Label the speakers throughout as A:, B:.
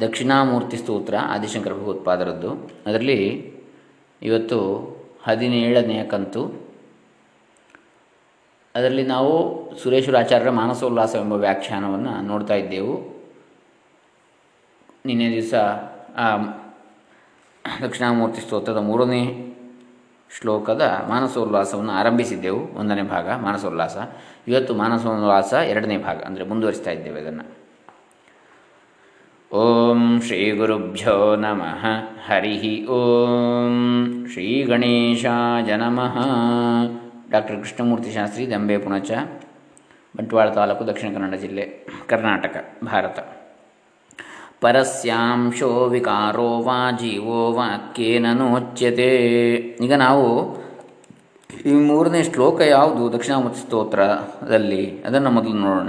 A: ದಕ್ಷಿಣಾಮೂರ್ತಿ ಸ್ತೋತ್ರ ಆದಿಶಂಕರ ಭಗವತ್ಪಾದರದ್ದು. ಅದರಲ್ಲಿ ಇವತ್ತು ಹದಿನೇಳನೆಯ ಕಂತು. ಅದರಲ್ಲಿ ನಾವು ಸುರೇಶ್ವರಾಚಾರ್ಯರ ಮಾನಸೋಲ್ಲಾಸವೆಂಬ ವ್ಯಾಖ್ಯಾನವನ್ನು ನೋಡ್ತಾ ಇದ್ದೆವು. ನಿನ್ನೆ ದಿವಸ, ಆ, ದಕ್ಷಿಣಾಮೂರ್ತಿ ಸ್ತೋತ್ರದ ಮೂರನೇ ಶ್ಲೋಕದ ಮಾನಸೋಲ್ಲಾಸವನ್ನು ಆರಂಭಿಸಿದ್ದೆವು. ಒಂದನೇ ಭಾಗ, ಮಾನಸೋಲ್ಲಾಸ. ಇವತ್ತು ಮಾನಸೋಲ್ಲಾಸ ಎರಡನೇ ಭಾಗ, ಅಂದರೆ ಮುಂದುವರಿಸ್ತಾ ಇದ್ದೇವೆ ಅದನ್ನು. ಓಂ ಶ್ರೀ ಗುರುಭ್ಯೋ ನಮಃ. ಹರಿ ಓಂ ಶ್ರೀ ಗಣೇಶಾಯ ನಮಃ. ಡಾಕ್ಟರ್ ಕೃಷ್ಣಮೂರ್ತಿ ಶಾಸ್ತ್ರಿ, ದಂಬೆ ಪುಣಚ, ಬಂಟ್ವಾಳ ತಾಲೂಕು ದಕ್ಷಿಣ ಕನ್ನಡ ಜಿಲ್ಲೆ, ಕರ್ನಾಟಕ, ಭಾರತ. ಪರಸ್ಯಾಂಶೋ ವಿಕಾರೋ ವಾ ಜೀವೋ ವಾಕ್ಯೇನ ನೋಚ್ಯತೆ. ಈಗ ನಾವು ಈ ಮೂರನೇ ಶ್ಲೋಕ ಯಾವುದು? ದಕ್ಷಿಣಾಮೂರ್ತಿ ಸ್ತೋತ್ರದಲ್ಲಿ, ಅದನ್ನು ಮೊದಲು ನೋಡೋಣ.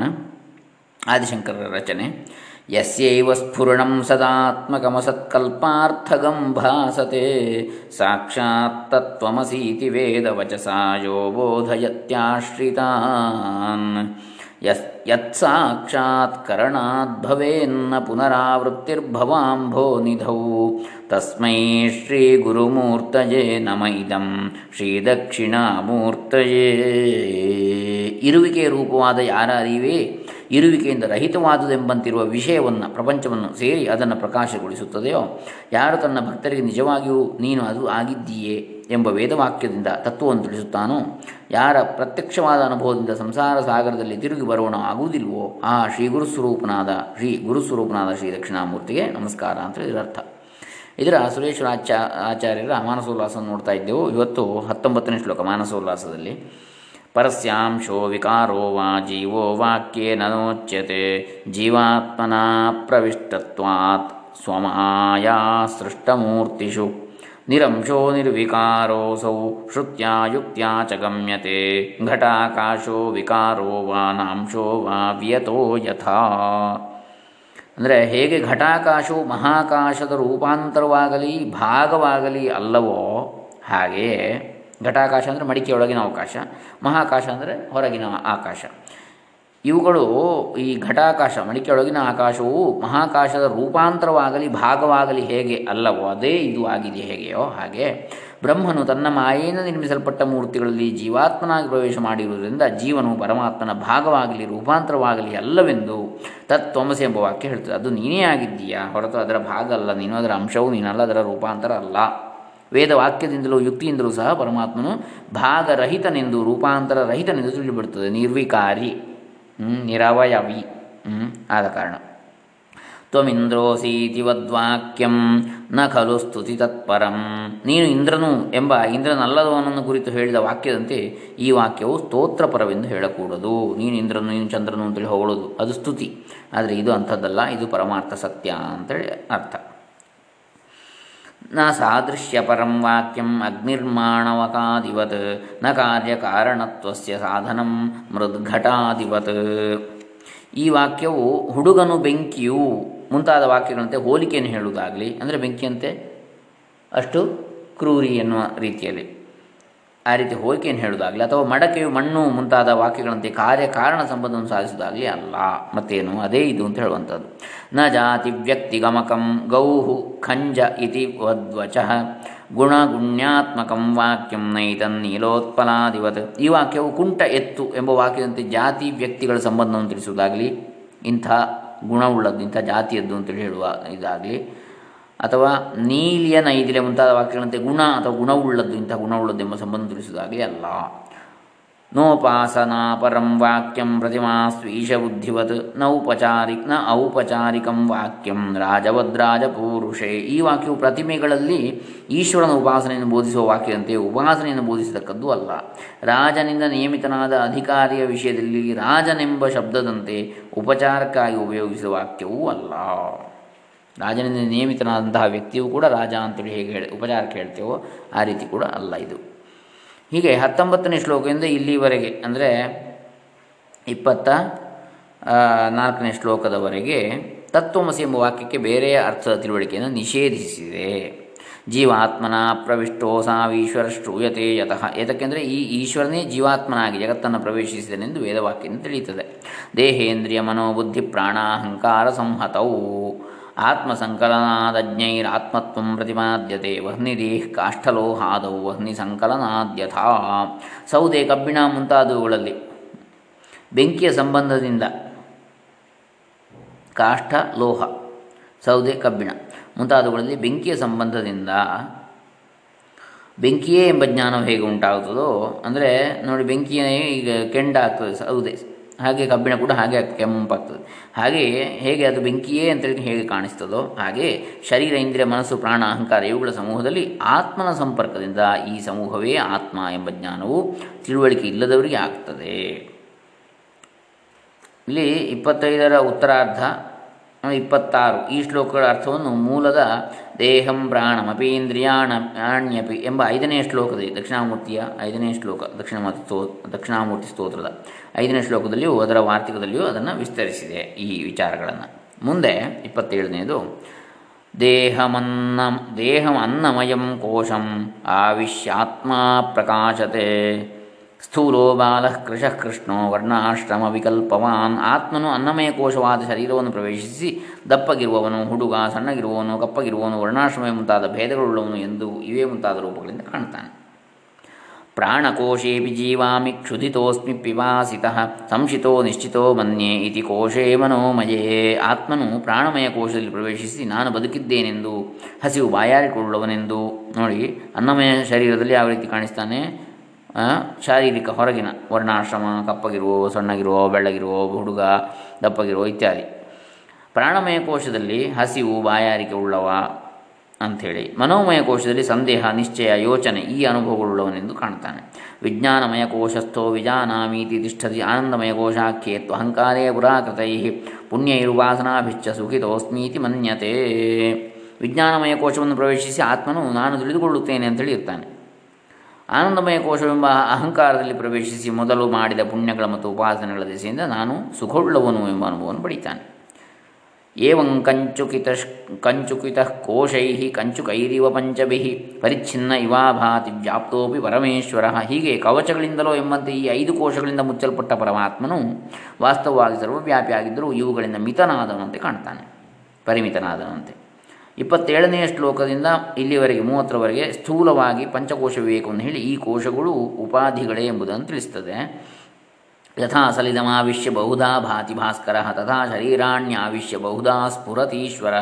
A: ಆದಿಶಂಕರ ರಚನೆ. ಯಸ್ಯೈವ ಸ್ಫುರಣಂ ಸದಾತ್ಮಕಮಸತ್ಕಲ್ಪಾರ್ಥಗಂ ಭಾಸತೆ ಸಾಕ್ಷಾತ್ ತತ್ವಮಸೀತಿ ವೇದವಚಸಾ ಯೋ ಬೋಧಯತ್ಯಾಶ್ರಿತಾನ್ ಯಸ್ ಯತ್ಸಾಕ್ಷಾತ್ ಕರಣಾದ್ಭವೇನ್ನ ಪುನರಾವೃತ್ತಿರ್ಭವಾಂಭೋ ನಿಧೌ ತಸ್ಮೈ ಶ್ರೀ ಗುರುಮೂರ್ತಯೇ ನಮ ಇದಂ ಶ್ರೀ ದಕ್ಷಿಣಾಮೂರ್ತಯೇ ಇರುವಿಕೆ ರೂಪವಾದ ಯಾರ ಅರಿವೇ ಇರುವಿಕೆಯಿಂದ ರಹಿತವಾದುದೆಂಬಂತಿರುವ ವಿಷಯವನ್ನು ಪ್ರಪಂಚವನ್ನು ಸೇರಿ ಅದನ್ನು ಪ್ರಕಾಶಗೊಳಿಸುತ್ತದೆಯೋ? ಯಾರು ತನ್ನ ಭಕ್ತರಿಗೆ ನಿಜವಾಗಿಯೂ ನೀನು ಅದು ಆಗಿದ್ದೀಯೇ ಎಂಬ ವೇದವಾಕ್ಯದಿಂದ ತತ್ವವನ್ನು ತಿಳಿಸುತ್ತಾನೋ? ಯಾರ ಪ್ರತ್ಯಕ್ಷವಾದ ಅನುಭವದಿಂದ ಸಂಸಾರ ಸಾಗರದಲ್ಲಿ ತಿರುಗಿ ಬರೋಣ ಆಗುವುದಿಲ್ವೋ? ಆ ಶ್ರೀ ಗುರುಸ್ವರೂಪನಾದ ಶ್ರೀ ಗುರುಸ್ವರೂಪನಾದ ಶ್ರೀ ದಕ್ಷಿಣಾಮೂರ್ತಿಗೆ ನಮಸ್ಕಾರ ಅಂತ ಇದರರ್ಥ ಇದರ ಸುರೇಶ್ವರ ಆಚಾ ಆಚಾರ್ಯರ ಮಾನಸೋಲ್ಲಾಸವನ್ನು ನೋಡ್ತಾ ಇದ್ದೆವು. ಇವತ್ತು ಹತ್ತೊಂಬತ್ತನೇ ಶ್ಲೋಕ ಮಾನಸೋಲ್ಲಾಸದಲ್ಲಿ. ಪರಸ್ಯಾಂಶೋ ವಿಕಾರೋ ವಾ ಜೀವೋ ವಾಕ್ಯೇ ನೋಚ್ಯತೆ. ಜೀವಾತ್ಮನ ಪ್ರವಿಷ್ಟತ್ವಾತ್ ಸ್ವಮಾಯಾ ಸೃಷ್ಟಮೂರ್ತಿಷು. ನಿರಂಶೋ ನಿರ್ವಿಕಾರೋಸೌ ಶ್ರುತ್ಯ ಯುಕ್ತ್ಯಾ ಚ ಗಮ್ಯತೆ. ಘಟಾಕಾಶೋ ವಿಕಾರೋ ವಾ ನಾಂಶೋ ವಾ ವ್ಯತೋ ಯಥಾ. ಅಂದರೆ ಹೇಗೆ ಘಟಾಕಾಶವು ಮಹಾಕಾಶದ ರೂಪಾಂತರವಾಗಲಿ, ಭಾಗವಾಗಲಿ ಅಲ್ಲವೋ ಹಾಗೆಯೇ ಘಟಾಕಾಶ ಅಂದರೆ ಮಡಿಕೆಯೊಳಗಿನ ಅವಕಾಶ, ಮಹಾಕಾಶ ಅಂದರೆ ಹೊರಗಿನ ಆಕಾಶ. ಇವುಗಳು ಈ ಘಟಾಕಾಶ, ಮಡಿಕೆಯೊಳಗಿನ ಆಕಾಶವು ಮಹಾಕಾಶದ ರೂಪಾಂತರವಾಗಲಿ, ಭಾಗವಾಗಲಿ ಹೇಗೆ ಅಲ್ಲವೋ ಅದೇ ಇದು ಆಗಿದೆ ಹೇಗೆಯೋ ಹಾಗೆ ಬ್ರಹ್ಮನು ತನ್ನ ಮಾಯೆಯಿಂದ ನಿರ್ಮಿಸಲ್ಪಟ್ಟ ಮೂರ್ತಿಗಳಲ್ಲಿ ಜೀವಾತ್ಮನಾಗಿ ಪ್ರವೇಶ ಮಾಡಿರುವುದರಿಂದ ಜೀವನು ಪರಮಾತ್ಮನ ಭಾಗವಾಗಲಿ, ರೂಪಾಂತರವಾಗಲಿ ಅಲ್ಲವೆಂದು ತತ್ವಮಸಿ ಎಂಬ ವಾಕ್ಯ ಹೇಳ್ತದೆ. ಅದು ನೀನೇ ಆಗಿದ್ದೀಯಾ ಹೊರತು ಅದರ ಭಾಗ ಅಲ್ಲ, ನೀನು ಅದರ ಅಂಶವೂ ನೀನಲ್ಲ, ಅದರ ರೂಪಾಂತರ ಅಲ್ಲ. ವೇದ ವಾಕ್ಯದಿಂದಲೂ ಯುಕ್ತಿಯಿಂದಲೂ ಸಹ ಪರಮಾತ್ಮನು ಭಾಗರಹಿತನೆಂದು ರೂಪಾಂತರ ರಹಿತನೆಂದು ತಿಳಿದುಬಿಡುತ್ತದೆ. ನಿರ್ವಿಕಾರಿ. ನಿರವಯವಿ. ಆದ ಕಾರಣ. ತ್ವಮಿಂದ್ರೋಸೀತಿ ವದ್ವಾಕ್ಯಂ, ನ ಖಲು ಸ್ತುತಿ ತತ್ಪರಂ. ನೀನು ಇಂದ್ರನು ಎಂಬ ಇಂದ್ರನಲ್ಲದವನನ್ನು ಕುರಿತು ಹೇಳಿದ ವಾಕ್ಯದಂತೆ ಈ ವಾಕ್ಯವು ಸ್ತೋತ್ರಪರವೆಂದು ಹೇಳಕೂಡದು. ನೀನು ಇಂದ್ರನು, ನೀನು ಚಂದ್ರನು ಅಂತೇಳಿ ಹೊಗಳೋದು. ಅದು ಸ್ತುತಿ. ಆದರೆ ಇದು ಅಂಥದ್ದಲ್ಲ, ಇದು ಪರಮಾರ್ಥ ಸತ್ಯ ಅಂತೇಳಿ ಅರ್ಥ. ನ ಸಾದೃಶ್ಯಪರಂ ವಾಕ್ಯಂ ಅಗ್ನಿರ್ಮಾಣವಕಾದಿವತ್, ನ ಕಾರ್ಯಕಾರಣತ್ವಸ್ಯ ಸಾಧನಂ ಮೃದ್ಘಟಾದಿವತ್. ಈ ವಾಕ್ಯವು ಹುಡುಗನು ಬೆಂಕಿಯು ಮುಂತಾದ ವಾಕ್ಯಗಳಂತೆ ಹೋಲಿಕೆಯನ್ನು ಹೇಳುವುದಾಗಲಿ, ಅಂದರೆ ಬೆಂಕಿಯಂತೆ ಅಷ್ಟು ಕ್ರೂರಿ ಎನ್ನುವ ರೀತಿಯಲ್ಲಿ. ಆ ರೀತಿ ಹೋಲಿಕೆಯನ್ನು ಹೇಳುವುದಾಗಲಿ ಅಥವಾ ಮಡಕೆಯು ಮಣ್ಣು ಮುಂತಾದ ವಾಕ್ಯಗಳಂತೆ ಕಾರ್ಯಕಾರಣ ಸಂಬಂಧವನ್ನು ಸಾಧಿಸುವುದಾಗಲಿ ಅಲ್ಲ. ಮತ್ತೇನು? ಅದೇ ಇದು ಅಂತ ಹೇಳುವಂಥದ್ದು. ನ ಜಾತಿ ವ್ಯಕ್ತಿ ಗಮಕಂ ಗೌಹು ಖಂಜ ಇತಿ ವದ್ವಚ ಗುಣಗುಣ್ಯಾತ್ಮಕಂ ವಾಕ್ಯಂ ನೈತನ್ ನೀಲೋತ್ಪಲಾದಿವತ್. ಈ ವಾಕ್ಯವು ಕುಂಟ ಎತ್ತು ಎಂಬ ವಾಕ್ಯದಂತೆ ಜಾತಿ ವ್ಯಕ್ತಿಗಳ ಸಂಬಂಧವನ್ನು ತಿಳಿಸುವುದಾಗಲಿ ಇಂಥ ಗುಣವುಳ್ಳದ್ದು ಇಂಥ ಜಾತಿಯದ್ದು ಅಂತೇಳಿ ಹೇಳುವ ಇದಾಗಲಿ. ಅಥವಾ ನೀಲಿಯ ನೈದಿಲೆ ಮುಂತಾದ ವಾಕ್ಯಗಳಂತೆ ಗುಣ ಅಥವಾ ಗುಣವುಳ್ಳದ್ದು ಇಂತಹ ಗುಣವುಳ್ಳದ್ದು ಎಂಬ ಸಂಬಂಧ ತಿಳಿಸುವುದಾಗಲಿ ಅಲ್ಲ. ನೋಪಾಸನಾ ಪರಂ ವಾಕ್ಯಂ ಪ್ರತಿಮಾ ಸ್ವೀಶ ಬುದ್ಧಿವತ್ನ ಔಪಚಾರಿಕಂ ವಾಕ್ಯಂ ರಾಜವದ್ರಾಜ ಪೌರುಷೇ. ಈ ವಾಕ್ಯವು ಪ್ರತಿಮೆಗಳಲ್ಲಿ ಈಶ್ವರನ ಉಪಾಸನೆಯನ್ನು ಬೋಧಿಸುವ ವಾಕ್ಯದಂತೆ ಉಪಾಸನೆಯನ್ನು ಬೋಧಿಸತಕ್ಕದ್ದು ಅಲ್ಲ. ರಾಜನಿಂದ ನಿಯಮಿತನಾದ ಅಧಿಕಾರಿಯ ವಿಷಯದಲ್ಲಿ ರಾಜನೆಂಬ ಶಬ್ದದಂತೆ ಉಪಚಾರಕ್ಕಾಗಿ ಉಪಯೋಗಿಸುವ ವಾಕ್ಯವೂ ಅಲ್ಲ. ರಾಜನಿಂದ ನಿಯಮಿತನಾದಂತಹ ವ್ಯಕ್ತಿಯು ಕೂಡ ರಾಜ ಅಂತೇಳಿ ಹೇಗೆ ಹೇಳಿ ಉಪಚಾರಕ್ಕೆ ಹೇಳ್ತೇವೋ ಆ ರೀತಿ ಕೂಡ ಅಲ್ಲ ಇದು. ಹೀಗೆ ಹತ್ತೊಂಬತ್ತನೇ ಶ್ಲೋಕದಿಂದ ಇಲ್ಲಿವರೆಗೆ ಅಂದರೆ ಇಪ್ಪತ್ತ ನಾಲ್ಕನೇ ಶ್ಲೋಕದವರೆಗೆ ತತ್ವಮಸಿ ಎಂಬ ವಾಕ್ಯಕ್ಕೆ ಬೇರೆಯ ಅರ್ಥದ ತಿಳುವಳಿಕೆಯನ್ನು ನಿಷೇಧಿಸಿದೆ. ಜೀವಾತ್ಮನ ಪ್ರವಿಷ್ಟೋ ಸಾವೀಶ್ವರ ಶ್ರೂಯತೆ ಯತಃ. ಏತಕ್ಕೆಂದರೆ ಈ ಈಶ್ವರನೇ ಜೀವಾತ್ಮನಾಗಿ ಜಗತ್ತನ್ನು ಪ್ರವೇಶಿಸಿದನೆಂದು ವೇದವಾಕ್ಯದಿಂದ ತಿಳಿಯುತ್ತದೆ. ದೇಹೇಂದ್ರಿಯ ಮನೋಬುದ್ಧಿ ಪ್ರಾಣಾಹಂಕಾರ ಸಂಹತವು ಆತ್ಮಸಂಕಲನಾದಜ್ಞೈರಾತ್ಮತ್ವ ಪ್ರತಿಪಾದ್ಯತೆ, ವಹ್ನಿದೇಹ ಕಾಷ್ಠಲೋಹಾದೌ, ವಹ್ನಿ ಸಂಕಲನಾದ್ಯಥಾ. ಸೌದೆ ಕಬ್ಬಿಣ ಮುಂತಾದವುಗಳಲ್ಲಿ ಬೆಂಕಿಯ ಸಂಬಂಧದಿಂದ ಕಾಷ್ಠ, ಲೋಹ, ಸೌದೆ ಕಬ್ಬಿಣ ಮುಂತಾದವುಗಳಲ್ಲಿ ಬೆಂಕಿಯ ಸಂಬಂಧದಿಂದ ಬೆಂಕಿಯೇ ಎಂಬ ಜ್ಞಾನವು ಹೇಗೆ ಉಂಟಾಗುತ್ತದೋ, ಅಂದರೆ ನೋಡಿ ಬೆಂಕಿಯೇ ಈಗ ಕೆಂಡ ಆಗ್ತದೆ ಸೌದೆ. ಹಾಗೆ ಕಬ್ಬಿಣ ಕೂಡ ಹಾಗೆ ಕೆಂಪಾಗ್ತದೆ. ಹಾಗೆಯೇ ಹೇಗೆ ಅದು ಬೆಂಕಿಯೇ ಅಂತೇಳಿ ಹೇಗೆ ಕಾಣಿಸ್ತದೋ ಹಾಗೆ ಶರೀರ, ಇಂದ್ರಿಯ, ಮನಸ್ಸು, ಪ್ರಾಣ, ಅಹಂಕಾರ ಇವುಗಳ ಸಮೂಹದಲ್ಲಿ ಆತ್ಮನ ಸಂಪರ್ಕದಿಂದ ಈ ಸಮೂಹವೇ ಆತ್ಮ ಎಂಬ ಜ್ಞಾನವು ತಿಳುವಳಿಕೆ ಇಲ್ಲದವರಿಗೆ ಆಗ್ತದೆ. ಇಲ್ಲಿ ಇಪ್ಪತ್ತೈದರ ಉತ್ತರಾರ್ಧ, ಇಪ್ಪತ್ತಾರು ಈ ಶ್ಲೋಕಗಳ ಅರ್ಥವನ್ನು ಮೂಲದ ದೇಹಂ ಪ್ರಾಣಮಪೀಂದ್ರಿಯಾಣ ಆಣ್ಯಪಿ ಎಂಬ ಐದನೇ ಶ್ಲೋಕದಲ್ಲಿ ದಕ್ಷಿಣಾಮೂರ್ತಿಯ ಐದನೇ ಶ್ಲೋಕ, ದಕ್ಷಿಣ ದಕ್ಷಿಣಾಮೂರ್ತಿ ಸ್ತೋತ್ರದ ಐದನೇ ಶ್ಲೋಕದಲ್ಲಿಯೂ ಅದರ ವಾರ್ತಿಕದಲ್ಲಿಯೂ ಅದನ್ನು ವಿಸ್ತರಿಸಿದೆ ಈ ವಿಚಾರಗಳನ್ನು. ಮುಂದೆ ಇಪ್ಪತ್ತೇಳನೇದು, ದೇಹಮನ್ನ ದೇಹಂ ಅನ್ನಮಯಂ ಕೋಶಂ, ಆವಿಶ್ಯಾತ್ಮ ಪ್ರಕಾಶತೆ. ಸ್ಥೂಲೋ ಬಾಲಃ ಕೃಶಃ ಕೃಷ್ಣೋ ವರ್ಣಾಶ್ರಮ ವಿಕಲ್ಪವಾನ್. ಆತ್ಮನು ಅನ್ನಮಯ ಕೋಶವಾದ ಶರೀರವನ್ನು ಪ್ರವೇಶಿಸಿ ದಪ್ಪಗಿರುವವನು, ಹುಡುಗ ಸಣ್ಣಗಿರುವವನು, ಕಪ್ಪಗಿರುವವನು ವರ್ಣಾಶ್ರಮ ಮುಂತಾದ ಭೇದಗಳುಳ್ಳವನು ಎಂದು ಇವೇ ಮುಂತಾದ ರೂಪಗಳಿಂದ ಕಾಣ್ತಾನೆ ಪ್ರಾಣಕೋಶೇಪಿ ಜೀವಾಮಿ ಕ್ಷುಧಿತೋಸ್ಮಿ ಪಿವಾಸಿತಃ, ಸಂಶಿತೋ ನಿಶ್ಚಿತೋ ಮನ್ಯೆ ಇತಿ ಕೋಶೇ ಮನೋಮಯೇ. ಆತ್ಮನು ಪ್ರಾಣಮಯ ಕೋಶದಲ್ಲಿ ಪ್ರವೇಶಿಸಿ ನಾನು ಬದುಕಿದ್ದೇನೆಂದು, ಹಸಿವು ಬಾಯಾರಿಕೊಳ್ಳುವನೆಂದು ನೋಡಿ, ಅನ್ನಮಯ ಶರೀರದಲ್ಲಿ ಯಾವ ರೀತಿ ಕಾಣಿಸ್ತಾನೆ? ಶಾರೀರಿಕ ಹೊರಗಿನ ವರ್ಣಾಶ್ರಮ, ಕಪ್ಪಗಿರುವ, ಸಣ್ಣಗಿರುವ, ಬೆಳ್ಳಗಿರುವ, ಹುಡುಗ, ದಪ್ಪಗಿರುವ ಇತ್ಯಾದಿ. ಪ್ರಾಣಮಯ ಕೋಶದಲ್ಲಿ ಹಸಿವು, ಬಾಯಾರಿಕೆ ಉಳ್ಳವ ಅಂಥೇಳಿ. ಮನೋಮಯ ಕೋಶದಲ್ಲಿ ಸಂದೇಹ, ನಿಶ್ಚಯ, ಯೋಚನೆ ಈ ಅನುಭವಗಳುಳ್ಳವನೆಂದು ಕಾಣ್ತಾನೆ ವಿಜ್ಞಾನಮಯ ಕೋಶಸ್ಥೋ ವಿಜಾನಾಮೀತಿ ತಿಷ್ಠತಿ ಆನಂದಮಯ ಕೋಶಾಖ್ಯೇತ್ವ ಅಹಂಕಾರೇ ಪುರಾಕೃತೈ ಪುಣ್ಯೈರ್ವಾಸನಾಭಿಶ್ಚ ಸುಖಿತೋಸ್ಮೀತಿ ಮನ್ಯತೆ. ವಿಜ್ಞಾನಮಯ ಕೋಶವನ್ನು ಪ್ರವೇಶಿಸಿ ಆತ್ಮನು ನಾನು ತಿಳಿದುಕೊಳ್ಳುತ್ತೇನೆ ಅಂತೇಳಿ ಇರ್ತಾನೆ ಆನಂದಮಯ ಕೋಶವೆಂಬ ಅಹಂಕಾರದಲ್ಲಿ ಪ್ರವೇಶಿಸಿ ಮೊದಲು ಮಾಡಿದ ಪುಣ್ಯಗಳ ಮತ್ತು ಉಪಾಸನೆಗಳ ದಿಸೆಯಿಂದ ನಾನು ಸುಖವುಳ್ಳವನು ಎಂಬ ಅನುಭವವನ್ನು ಪಡಿತಾನೆ ಏವಂ ಕಂಚುಕಿತ ಕಂಚುಕಿತ ಕೋಶೈ ಕಂಚುಕೈರಿವ ಪಂಚಭಿ ಪರಿಚ್ಛಿನ್ನ ಇವಾಭಾತಿ ವ್ಯಾಪ್ತೋಪಿ ಪರಮೇಶ್ವರ. ಹೀಗೆ ಕವಚಗಳಿಂದಲೋ ಎಂಬಂತೆ ಈ ಐದು ಕೋಶಗಳಿಂದ ಮುಚ್ಚಲ್ಪಟ್ಟ ಪರಮಾತ್ಮನು ವಾಸ್ತವವಾಗಿ ಸರ್ವವ್ಯಾಪಿಯಾಗಿದ್ದರೂ ಇವುಗಳಿಂದ ಮಿತನಾದವಂತೆ ಕಾಣ್ತಾನೆ ಪರಿಮಿತನಾದವಂತೆ ಇಪ್ಪತ್ತೇಳನೆಯ ಶ್ಲೋಕದಿಂದ ಇಲ್ಲಿವರೆಗೆ ಮೂವತ್ತರವರೆಗೆ ಸ್ಥೂಲವಾಗಿ ಪಂಚಕೋಶ ವಿವೇಕವನ್ನು ಹೇಳಿ ಈ ಕೋಶಗಳು ಉಪಾಧಿಗಳೇ ಎಂಬುದನ್ನು ತಿಳಿಸ್ತದೆ. ಯಥಾ ಸಲಿದಮಾವಿಶ್ಯ ಬಹುಧಾ ಭಾತಿ ಭಾಸ್ಕರ, ತಥಾ ಶರೀರಾಣ್ಯಾವಿಶ್ಯ ಬಹುಧಾ ಸ್ಫುರತೀಶ್ವರ.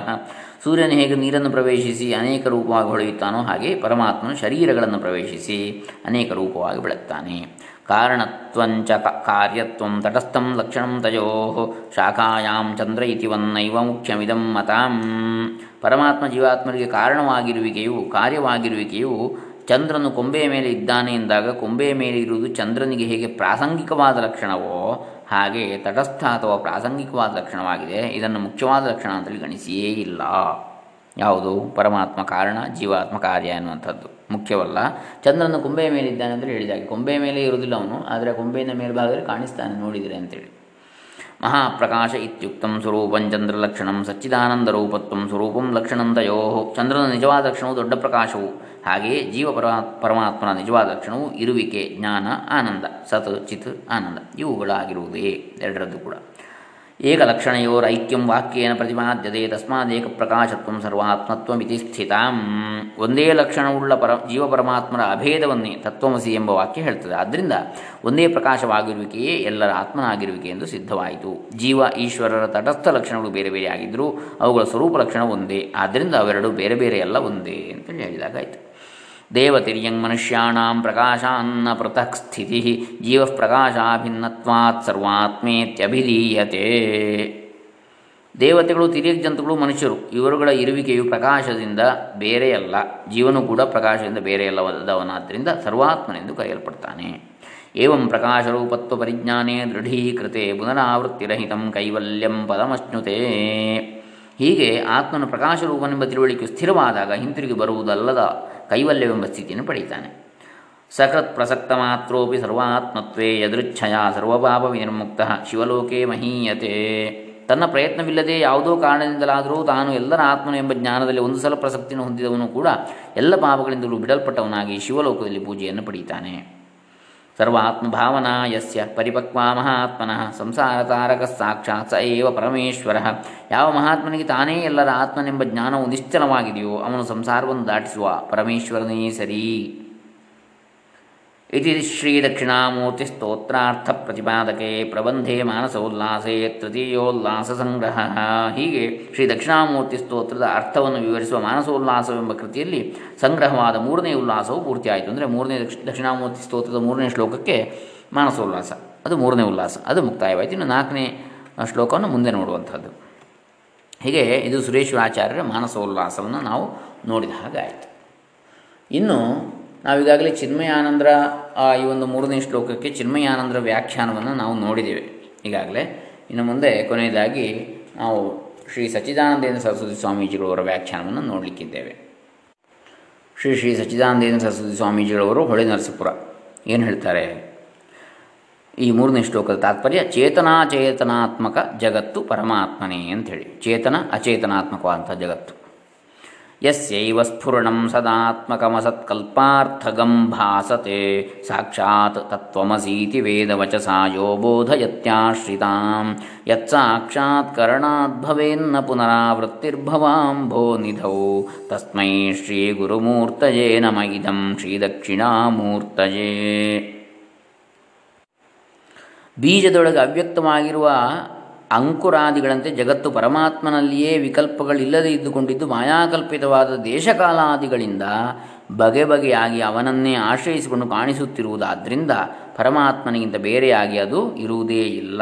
A: ಸೂರ್ಯನು ಹೇಗೆ ನೀರನ್ನು ಪ್ರವೇಶಿಸಿ ಅನೇಕ ರೂಪವಾಗಿ ಹೊಳೆಯುತ್ತಾನೋ ಹಾಗೆ ಪರಮಾತ್ಮನು ಶರೀರಗಳನ್ನು ಪ್ರವೇಶಿಸಿ ಅನೇಕ ರೂಪವಾಗಿ ಬೆಳಗ್ತಾನೆ. ಕಾರಣತ್ವಂಚ ಕಾರ್ಯತ್ವಂ ತಟಸ್ಥಂ ಲಕ್ಷಣಂ ತಯೋ ಶಾಖಾಯಾಂ ಚಂದ್ರ ಇತಿ ವನ್ನೈವ ಮುಖ್ಯಮಿದಂ ಮತಾಂ. ಪರಮಾತ್ಮ ಜೀವಾತ್ಮರಿಗೆ ಕಾರಣವಾಗಿರುವಿಕೆಯು, ಕಾರ್ಯವಾಗಿರುವಿಕೆಯು ಚಂದ್ರನು ಕೊಂಬೆಯ ಮೇಲೆ ಇದ್ದಾನೆ ಎಂದಾಗ ಕೊಂಬೆಯ ಮೇಲೆ ಇರುವುದು ಚಂದ್ರನಿಗೆ ಹೇಗೆ ಪ್ರಾಸಂಗಿಕವಾದ ಲಕ್ಷಣವೋ ಹಾಗೆ ತಟಸ್ಥ ಅಥವಾ ಪ್ರಾಸಂಗಿಕವಾದ ಲಕ್ಷಣವಾಗಿದೆ. ಇದನ್ನು ಮುಖ್ಯವಾದ ಲಕ್ಷಣ ಅಂತೇಳಿ ಗಣಿಸಿಯೇ ಇಲ್ಲ. ಯಾವುದು? ಪರಮಾತ್ಮ ಕಾರಣ, ಜೀವಾತ್ಮ ಕಾರ್ಯ ಎನ್ನುವಂಥದ್ದು. ಮುಖ್ಯವಲ್ಲ. ಚಂದ್ರನು ಕೊಂಬೆಯ ಮೇಲಿದ್ದಾನೆ ಹೇಳಿದಾಗೆ ಹೇಳಿದಾಗ ಕೊಂಬೆಯ ಮೇಲೆ ಇರುವುದಿಲ್ಲ ಅವನು, ಆದರೆ ಕೊಂಬೆಯಿಂದ ಮೇಲ್ಭಾಗದಲ್ಲಿ ಕಾಣಿಸ್ತಾನೆ ನೋಡಿದರೆ ಅಂತೇಳಿ. ಮಹಾಪ್ರಕಾಶ ಇತ್ಯುಕ್ತಂ ಸ್ವರೂಪಂ ಚಂದ್ರಲಕ್ಷಣಂ ಸಚ್ಚಿದಾನಂದರೂಪತ್ವಂ ಸ್ವರೂಪಂ ಲಕ್ಷಣಂ ತಯೋ ಚಂದ್ರನ ನಿಜವಾದ ಲಕ್ಷಣವು ದೊಡ್ಡ ಪ್ರಕಾಶವು. ಹಾಗೆಯೇ ಜೀವ ಪರ, ಪರಮಾತ್ಮನ ನಿಜವಾದ ಲಕ್ಷಣವು ಇರುವಿಕೆ, ಜ್ಞಾನ, ಆನಂದ, ಸತ್, ಚಿತ್, ಆನಂದ. ಇವುಗಳಾಗಿರುವುದೇ ಎರಡರದ್ದು ಕೂಡ. ಏಕಲಕ್ಷಣಯೋರೈಕ್ಯಂ ವಾಕ್ಯೇನ ಪ್ರತಿಪಾದ್ಯತೆ ತಸ್ಮಾದೇಕ ಪ್ರಕಾಶತ್ವ ಸರ್ವಾತ್ಮತ್ವಮಿತಿ ಸ್ಥಿತಾಂ. ಒಂದೇ ಲಕ್ಷಣವುಳ್ಳ ಪರ, ಜೀವಪರಮಾತ್ಮರ ಅಭೇದವನ್ನೇ ತತ್ವಮಸಿ ಎಂಬ ವಾಕ್ಯ ಹೇಳ್ತದೆ. ಆದ್ದರಿಂದ ಒಂದೇ ಪ್ರಕಾಶವಾಗಿರುವಿಕೆಯೇ ಎಲ್ಲರ ಆತ್ಮನಾಗಿರುವಿಕೆ ಎಂದು ಸಿದ್ಧವಾಯಿತು. ಜೀವ, ಈಶ್ವರರ ತಟಸ್ಥ ಲಕ್ಷಣಗಳು ಬೇರೆ ಬೇರೆ ಆಗಿದ್ದರೂ ಅವುಗಳ ಸ್ವರೂಪ ಲಕ್ಷಣ ಒಂದೇ. ಆದ್ದರಿಂದ ಅವೆರಡು ಬೇರೆ ಬೇರೆ ಎಲ್ಲ ಒಂದೇ ಅಂತೇಳಿ ಹೇಳಿದಾಗಾಯಿತು. ದೇವತಿರ್ಯಂಗ್ ಮನುಷ್ಯಾಣಾಂ ಪ್ರಕಾಶಾನ್ನ ಪೃಥಕ್ ಸ್ಥಿತಿ, ಜೀವ ಪ್ರಕಾಶಾಭಿನ್ನತ್ವಾತ್ ಸರ್ವಾತ್ಮೇತ್ಯಭಿಧೀಯತೆ. ದೇವತೆಗಳು, ತಿರ್ಯಕ್ ಜಂತುಗಳು ಮನುಷ್ಯರು. ಇವರುಗಳ ಇರುವಿಕೆಯು ಪ್ರಕಾಶದಿಂದ ಬೇರೆಯಲ್ಲ. ಜೀವನು ಕೂಡ ಪ್ರಕಾಶದಿಂದ ಬೇರೆಯಲ್ಲವದವನಾದ್ದರಿಂದ ಸರ್ವಾತ್ಮನೆಂದು ಕರೆಯಲ್ಪಡ್ತಾನೆ. ಏವಂ ಪ್ರಕಾಶರೂಪತ್ವ ಪರಿಜ್ಞಾನೇ ದೃಢೀಕೃತೆ ಪುನರಾವೃತ್ತಿರಹಿತಂ ಕೈವಲ್ಯಂ ಪದಮಶ್ನುತೆ. ಹೀಗೆ ಆತ್ಮನು ಪ್ರಕಾಶರೂಪನೆಂಬ ತಿಳುವಳಿಕೆಯು ಸ್ಥಿರವಾದಾಗ ಹಿಂತಿರುಗಿ ಬರುವುದಲ್ಲದ ಕೈವಲ್ಯವೆಂಬ ಸ್ಥಿತಿಯನ್ನು ಪಡೆಯುತ್ತಾನೆ. ಸಕೃತ್ ಪ್ರಸಕ್ತ ಮಾತ್ರೋಪಿ ಸರ್ವಾತ್ಮತ್ವೇ ಯದೃಚ್ಛಯ ಸರ್ವಪಾಪ ವಿನಿರ್ಮುಕ್ತ ಶಿವಲೋಕೆ ಮಹೀಯತೆ. ತನ್ನ ಪ್ರಯತ್ನವಿಲ್ಲದೆ ಯಾವುದೋ ಕಾರಣದಿಂದಲಾದರೂ ತಾನು ಎಲ್ಲರ ಆತ್ಮನು ಎಂಬ ಜ್ಞಾನದಲ್ಲಿ ಒಂದು ಸಲ ಪ್ರಸಕ್ತಿಯನ್ನು ಹೊಂದಿದವನು ಕೂಡ ಎಲ್ಲ ಪಾಪಗಳಿಂದಲೂ ಬಿಡಲ್ಪಟ್ಟವನಾಗಿ ಶಿವಲೋಕದಲ್ಲಿ ಪೂಜೆಯನ್ನು ಪಡೀತಾನೆ ಸರ್ವಾತ್ಮಭಾವನಾ ಯಸ್ಯ ಪರಿಪಕ್ವಾ ಮಹಾತ್ಮನಃ ಸಂಸಾರ ತಾರಕ ಸಾಕ್ಷಾತ್ ಸ ಏವ ಪರಮೇಶ್ವರ. ಯಾವ ಮಹಾತ್ಮನಿಗೆ ತಾನೇ ಎಲ್ಲರ ಆತ್ಮನೆಂಬ ಜ್ಞಾನವು ನಿಶ್ಚಲವಾಗಿದೆಯೋ ಅವನು ಸಂಸಾರವನ್ನು ದಾಟಿಸುವ ಪರಮೇಶ್ವರನೇ ಸರಿ. ಇತಿ ಶ್ರೀದಕ್ಷಿಣಾಮೂರ್ತಿ ಸ್ತೋತ್ರಾರ್ಥ ಪ್ರತಿಪಾದಕೆ ಪ್ರಬಂಧೆ ಮಾನಸೋಲ್ಲಾಸೆ ತೃತೀಯೋಲ್ಲಾಸ ಸಂಗ್ರಹ ಹೀಗೆ ಶ್ರೀ ದಕ್ಷಿಣಾಮೂರ್ತಿ ಸ್ತೋತ್ರದ ಅರ್ಥವನ್ನು ವಿವರಿಸುವ ಮಾನಸೋಲ್ಲಾಸವೆಂಬ ಕೃತಿಯಲ್ಲಿ ಸಂಗ್ರಹವಾದ ಮೂರನೇ ಉಲ್ಲಾಸವು ಪೂರ್ತಿಯಾಯಿತು. ಅಂದರೆ ಮೂರನೇ ದಕ್ಷ, ದಕ್ಷಿಣಾಮೂರ್ತಿ ಸ್ತೋತ್ರದ ಮೂರನೇ ಶ್ಲೋಕಕ್ಕೆ ಮಾನಸೋಲ್ಲಾಸ. ಅದು ಮೂರನೇ ಉಲ್ಲಾಸ. ಅದು ಮುಕ್ತಾಯವಾಯಿತು. ಇನ್ನು ನಾಲ್ಕನೇ ಶ್ಲೋಕವನ್ನು ಮುಂದೆ ನೋಡುವಂಥದ್ದು. ಹೀಗೆ ಇದು ಸುರೇಶ್ವರಾಚಾರ್ಯರ ಮಾನಸೋಲ್ಲಾಸವನ್ನು ನಾವು ನೋಡಿದ ಹಾಗೆ ಆಯಿತು ಇನ್ನು ನಾವೀಗಾಗಲೇ ಚಿನ್ಮಯಾನಂದರ ಈ ಒಂದು ಮೂರನೇ ಶ್ಲೋಕಕ್ಕೆ ಚಿನ್ಮಯಾನಂದರ ವ್ಯಾಖ್ಯಾನವನ್ನು ನಾವು ನೋಡಿದ್ದೇವೆ. ಈಗಾಗಲೇ ಇನ್ನು ಮುಂದೆ ಕೊನೆಯದಾಗಿ ನಾವು ಶ್ರೀ ಸಚ್ಚಿದಾನಂದೇಂದ್ರ ಸರಸ್ವತಿ ಸ್ವಾಮೀಜಿಗಳವರ ವ್ಯಾಖ್ಯಾನವನ್ನು ನೋಡಲಿಕ್ಕಿದ್ದೇವೆ. ಶ್ರೀ ಶ್ರೀ ಸಚ್ಚಿದಾನಂದೇಂದ್ರ ಸರಸ್ವತಿ ಸ್ವಾಮೀಜಿಗಳವರು ಹೊಳೆ ನರಸೀಪುರ. ಏನು ಹೇಳ್ತಾರೆ? ಈ ಮೂರನೇ ಶ್ಲೋಕದ ತಾತ್ಪರ್ಯ ಚೇತನಾಚೇತನಾತ್ಮಕ ಜಗತ್ತು ಪರಮಾತ್ಮನೇ ಅಂಥೇಳಿ. ಚೇತನ ಅಚೇತನಾತ್ಮಕವಾದಂಥ ಜಗತ್ತು. ಯಸ್ಯೈವ ಸ್ಫುರಣಂ ಸದಾತ್ಮಕಮಸತ್ಕಲ್ಪಾರ್ಥಗಂ ಭಾಸತೆ ಸಾಕ್ಷಾತ್ ತತ್ವಮಸೀತಿ ವೇದವಚಸಾ ಯೋ ಬೋಧಯತ್ಯಾಶ್ರಿತಾಂ ಯತ್ಸಾಕ್ಷಾತ್ ಕರಣಾದ್ಭವೇನ್ನ ಪುನರಾವೃತ್ತಿರ್ಭವಾಂಭೋ ನಿಧೌ ತಸ್ಮೈ ಶ್ರೀ ಗುರುಮೂರ್ತಯೇ ನಮ ಇದಂ ಶ್ರೀದಕ್ಷಿಣಾಮೂರ್ತಯೇ ಬೀಜದೊಳಗೆ ಅವ್ಯಕ್ತವಾಗಿರುವ ಅಂಕುರಾದಿಗಳಂತೆ ಜಗತ್ತು ಪರಮಾತ್ಮನಲ್ಲಿಯೇ ವಿಕಲ್ಪಗಳಿಲ್ಲದೆ ಇದ್ದುಕೊಂಡಿದ್ದು ಮಾಯಾಕಲ್ಪಿತವಾದ ದೇಶಕಾಲಾದಿಗಳಿಂದ ಬಗೆ ಬಗೆಯಾಗಿ ಅವನನ್ನೇ ಆಶ್ರಯಿಸಿಕೊಂಡು ಕಾಣಿಸುತ್ತಿರುವುದಾದ್ದರಿಂದ ಪರಮಾತ್ಮನಿಗಿಂತ ಬೇರೆಯಾಗಿ ಅದು ಇರುವುದೇ ಇಲ್ಲ.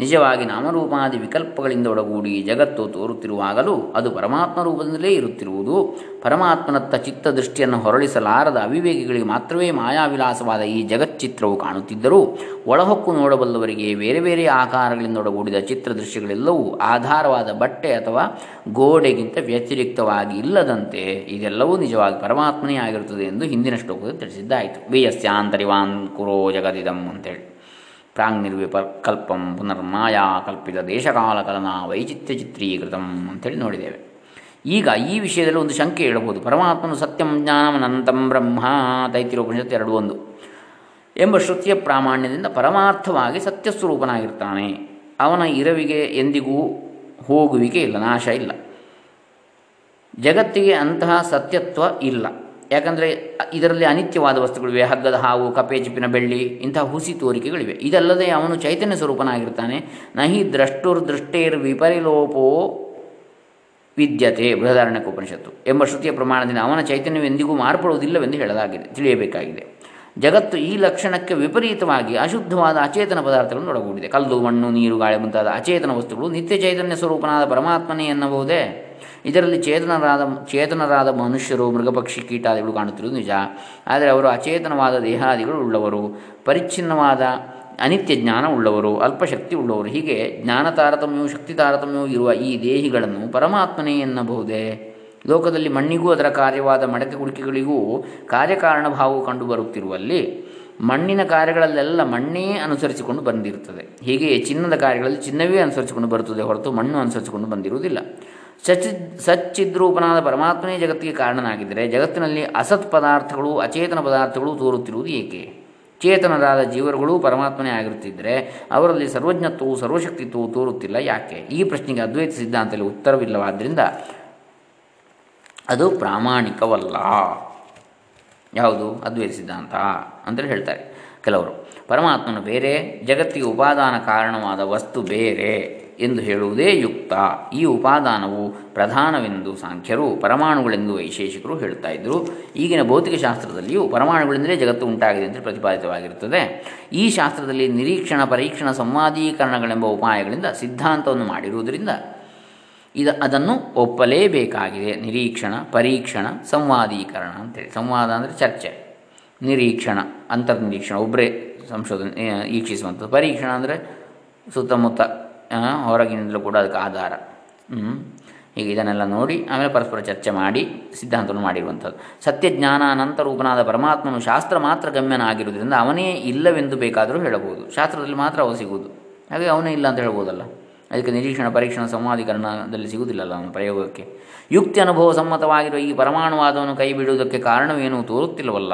A: ನಿಜವಾಗಿ ನಾಮರೂಪಾದಿ ವಿಕಲ್ಪಗಳಿಂದ ಒಳಗೂಡಿ ಜಗತ್ತು ತೋರುತ್ತಿರುವಾಗಲೂ ಅದು ಪರಮಾತ್ಮ ರೂಪದಿಂದಲೇ ಇರುತ್ತಿರುವುದು. ಪರಮಾತ್ಮನತ್ತ ಚಿತ್ತದೃಷ್ಟಿಯನ್ನು ಹೊರಳಿಸಲಾರದ ಅವಿವೇಕಿಗಳಿಗೆ ಮಾತ್ರವೇ ಮಾಯಾವಿಲಾಸವಾದ ಈ ಜಗಚ್ಚಿತ್ರವು ಕಾಣುತ್ತಿದ್ದರೂ, ಒಳಹೊಕ್ಕು ನೋಡಬಲ್ಲವರಿಗೆ ಬೇರೆ ಬೇರೆ ಆಕಾರಗಳಿಂದ ಒಳಗೂಡಿದ ಚಿತ್ರದೃಶ್ಯಗಳೆಲ್ಲವೂ ಆಧಾರವಾದ ಬಟ್ಟೆ ಅಥವಾ ಗೋಡೆಗಿಂತ ವ್ಯತಿರಿಕ್ತವಾಗಿ ಇಲ್ಲದಂತೆ ಇದೆಲ್ಲವೂ ನಿಜವಾಗಿ ಪರಮಾತ್ಮನೇ ಆಗಿರುತ್ತದೆ ಎಂದು ಹಿಂದಿನ ಶ್ಲೋಕದಲ್ಲಿ ತಿಳಿಸಿದ್ದಾಯಿತು. ಬೀಜಸ್ಯಾಂತರಿವಾನ್ ಕುರೋ ಜಗದಿದಂ ಅಂತೇಳಿ. ಪ್ರಾಂಗ್ ನಿರ್ವಿಕಲ್ಪಂ ಪುನರ್ಮಾಯಾ ಕಲ್ಪಿತ ದೇಶಕಾಲಕಲನ ವೈಚಿತ್ಯ ಚಿತ್ರೀಕೃತಂ ಅಂತೇಳಿ ನೋಡಿದ್ದೇವೆ. ಈಗ ಈ ವಿಷಯದಲ್ಲಿ ಒಂದು ಶಂಕೆ ಹೇಳಬಹುದು. ಪರಮಾತ್ಮನು ಸತ್ಯಂ ಜ್ಞಾನಮನಂತಂ ಬ್ರಹ್ಮ ತೈತಿರೋಪನಿಷತ್ತು ಎರಡು ಒಂದು. ಎಂಬ ಶ್ರುತಿಯ ಪ್ರಾಮಾಣ್ಯದಿಂದ ಪರಮಾರ್ಥವಾಗಿ ಸತ್ಯಸ್ವರೂಪನಾಗಿರ್ತಾನೆ. ಅವನ ಇರವಿಗೆ ಎಂದಿಗೂ ಹೋಗುವಿಕೆ ಇಲ್ಲ, ನಾಶ ಇಲ್ಲ. ಜಗತ್ತಿಗೆ ಅಂತಹ ಸತ್ಯತ್ವ ಇಲ್ಲ. ಯಾಕಂದರೆ ಇದರಲ್ಲಿ ಅನಿತ್ಯವಾದ ವಸ್ತುಗಳಿವೆ, ಹಗ್ಗದ ಹಾವು ಕಪೆ ಚಿಪ್ಪಿನ ಬೆಳ್ಳಿ, ಇಂತಹ ಹುಸಿ ತೋರಿಕೆಗಳಿವೆ. ಇದಲ್ಲದೆ ಅವನು ಚೈತನ್ಯ ಸ್ವರೂಪನಾಗಿರ್ತಾನೆ. ನಹಿ ದ್ರಷ್ಟುರ್ ದೃಷ್ಟೇರ್ ವಿಪರಿಲೋಪೋ ವಿದ್ಯತೆ ಉಪನಿಷತ್ತು ಎಂಬ ಶ್ರುತಿಯ ಪ್ರಮಾಣದಿಂದ ಅವನ ಚೈತನ್ಯವೆಂದಿಗೂ ಮಾರ್ಪಡುವುದಿಲ್ಲವೆಂದು ಹೇಳಲಾಗಿದೆ, ತಿಳಿಯಬೇಕಾಗಿದೆ. ಜಗತ್ತು ಈ ಲಕ್ಷಣಕ್ಕೆ ವಿಪರೀತವಾಗಿ ಅಶುದ್ಧವಾದ ಅಚೇತನ ಪದಾರ್ಥಗಳನ್ನು ಒಳಗೂಡಿದೆ. ಕಲ್ಲು, ಮಣ್ಣು, ನೀರು, ಗಾಳಿ ಮುಂತಾದ ಅಚೇತನ ವಸ್ತುಗಳು ನಿತ್ಯ ಚೈತನ್ಯ ಸ್ವರೂಪನಾದ ಪರಮಾತ್ಮನೇ ಎನ್ನಬಹುದೇ? ಇದರಲ್ಲಿ ಚೇತನರಾದ ಚೇತನರಾದ ಮನುಷ್ಯರು, ಮೃಗಪಕ್ಷಿ ಕೀಟಾದಿಗಳು ಕಾಣುತ್ತಿರುವುದು ನಿಜ. ಆದರೆ ಅವರು ಅಚೇತನವಾದ ದೇಹಾದಿಗಳು ಉಳ್ಳವರು, ಪರಿಚ್ಛಿನ್ನವಾದ ಅನಿತ್ಯ ಜ್ಞಾನ ಉಳ್ಳವರು, ಅಲ್ಪಶಕ್ತಿ ಉಳ್ಳವರು. ಹೀಗೆ ಜ್ಞಾನ ತಾರತಮ್ಯವು ಶಕ್ತಿ ತಾರತಮ್ಯವು ಇರುವ ಈ ದೇಹಿಗಳನ್ನು ಪರಮಾತ್ಮನೇ ಎನ್ನಬಹುದೇ? ಲೋಕದಲ್ಲಿ ಮಣ್ಣಿಗೂ ಅದರ ಕಾರ್ಯವಾದ ಮಡಕೆ ಕುಡಿಕೆಗಳಿಗೂ ಕಾರ್ಯಕಾರಣ ಭಾವವು ಕಂಡುಬರುತ್ತಿರುವಲ್ಲಿ ಮಣ್ಣಿನ ಕಾರ್ಯಗಳಲ್ಲೆಲ್ಲ ಮಣ್ಣೇ ಅನುಸರಿಸಿಕೊಂಡು ಬಂದಿರುತ್ತದೆ. ಹೀಗೆಯೇ ಚಿನ್ನದ ಕಾರ್ಯಗಳಲ್ಲಿ ಚಿನ್ನವೇ ಅನುಸರಿಸಿಕೊಂಡು ಬರುತ್ತದೆ ಹೊರತು ಮಣ್ಣು ಅನುಸರಿಸಿಕೊಂಡು ಬಂದಿರುವುದಿಲ್ಲ. ಸಚ್ ಸಚ್ಚಿದ್ರೂಪನಾದ ಪರಮಾತ್ಮನೇ ಜಗತ್ತಿಗೆ ಕಾರಣನಾಗಿದ್ದರೆ ಜಗತ್ತಿನಲ್ಲಿ ಅಸತ್ ಪದಾರ್ಥಗಳು, ಅಚೇತನ ಪದಾರ್ಥಗಳು ತೋರುತ್ತಿರುವುದು ಏಕೆ? ಚೇತನರಾದ ಜೀವರುಗಳು ಪರಮಾತ್ಮನೇ ಆಗಿರುತ್ತಿದ್ದರೆ ಅವರಲ್ಲಿ ಸರ್ವಜ್ಞತ್ವವು, ಸರ್ವಶಕ್ತಿತ್ವವು ತೋರುತ್ತಿಲ್ಲ ಯಾಕೆ? ಈ ಪ್ರಶ್ನೆಗೆ ಅದ್ವೈತ ಸಿದ್ಧಾಂತದಲ್ಲಿ ಉತ್ತರವಿಲ್ಲವಾದ್ದರಿಂದ ಅದು ಪ್ರಾಮಾಣಿಕವಲ್ಲ. ಯಾವುದು? ಅದ್ವೈತ ಸಿದ್ಧಾಂತ ಅಂತೇಳಿ ಹೇಳ್ತಾರೆ ಕೆಲವರು. ಪರಮಾತ್ಮನು ಬೇರೆ, ಜಗತ್ತಿಗೆ ಉಪಾದಾನ ಕಾರಣವಾದ ವಸ್ತು ಬೇರೆ. ಎಂದು ಹೇಳುವುದೇ ಯುಕ್ತ. ಈ ಉಪಾದಾನವು ಪ್ರಧಾನವೆಂದು ಸಾಂಖ್ಯರು, ಪರಮಾಣುಗಳೆಂದು ವೈಶೇಷಿಕರು ಹೇಳ್ತಾ ಇದ್ದರು ಈಗಿನ ಭೌತಿಕ ಶಾಸ್ತ್ರದಲ್ಲಿಯೂ ಪರಮಾಣುಗಳಿಂದಲೇ ಜಗತ್ತು ಉಂಟಾಗಿದೆ ಅಂತ ಪ್ರತಿಪಾದಿತವಾಗಿರುತ್ತದೆ ಈ ಶಾಸ್ತ್ರದಲ್ಲಿ ನಿರೀಕ್ಷಣ, ಪರೀಕ್ಷಣ, ಸಂವಾದೀಕರಣಗಳೆಂಬ ಉಪಾಯಗಳಿಂದ ಸಿದ್ಧಾಂತವನ್ನು ಮಾಡಿರುವುದರಿಂದ ಇದು, ಅದನ್ನು ಒಪ್ಪಲೇಬೇಕಾಗಿದೆ. ನಿರೀಕ್ಷಣ, ಪರೀಕ್ಷಣ, ಸಂವಾದೀಕರಣ ಅಂತೇಳಿ. ಸಂವಾದ ಅಂದರೆ ಚರ್ಚೆ. ನಿರೀಕ್ಷಣ, ಅಂತರ್ನಿರೀಕ್ಷಣ. ಒಬ್ಬರೇ ಸಂಶೋಧನೆ ಈಕ್ಷಿಸುವಂಥದ್ದು. ಪರೀಕ್ಷಣ ಅಂದರೆ ಸುತ್ತಮುತ್ತ ಹೊರಗಿನಿಂದಲೂ ಕೂಡ ಅದಕ್ಕೆ ಆಧಾರ. ಈಗ ಇದನ್ನೆಲ್ಲ ನೋಡಿ, ಆಮೇಲೆ ಪರಸ್ಪರ ಚರ್ಚೆ ಮಾಡಿ, ಸಿದ್ಧಾಂತವನ್ನು ಮಾಡಿರುವಂಥದ್ದು. ಸತ್ಯಜ್ಞಾನ ಅನಂತರೂಪನಾದ ಪರಮಾತ್ಮನು ಶಾಸ್ತ್ರ ಮಾತ್ರ ಗಮ್ಯನಾಗಿರುವುದರಿಂದ ಅವನೇ ಇಲ್ಲವೆಂದು ಬೇಕಾದರೂ ಹೇಳಬಹುದು. ಶಾಸ್ತ್ರದಲ್ಲಿ ಮಾತ್ರ ಅವು ಸಿಗುವುದು. ಹಾಗೆ ಅವನೇ ಇಲ್ಲ ಅಂತ ಹೇಳ್ಬೋದಲ್ಲ? ಅದಕ್ಕೆ ನಿರೀಕ್ಷಣ, ಪರೀಕ್ಷಣ, ಸಂವಾದೀಕರಣದಲ್ಲಿ ಸಿಗುವುದಿಲ್ಲಲ್ಲ ಅವನ ಪ್ರಯೋಗಕ್ಕೆ. ಯುಕ್ತಿ ಅನುಭವ ಸಮ್ಮತವಾಗಿರುವ ಈ ಪರಮಾಣುವಾದವನ್ನು ಕೈ ಬಿಡುವುದಕ್ಕೆ ಕಾರಣವೇನೂ ತೋರುತ್ತಿಲ್ಲವಲ್ಲ?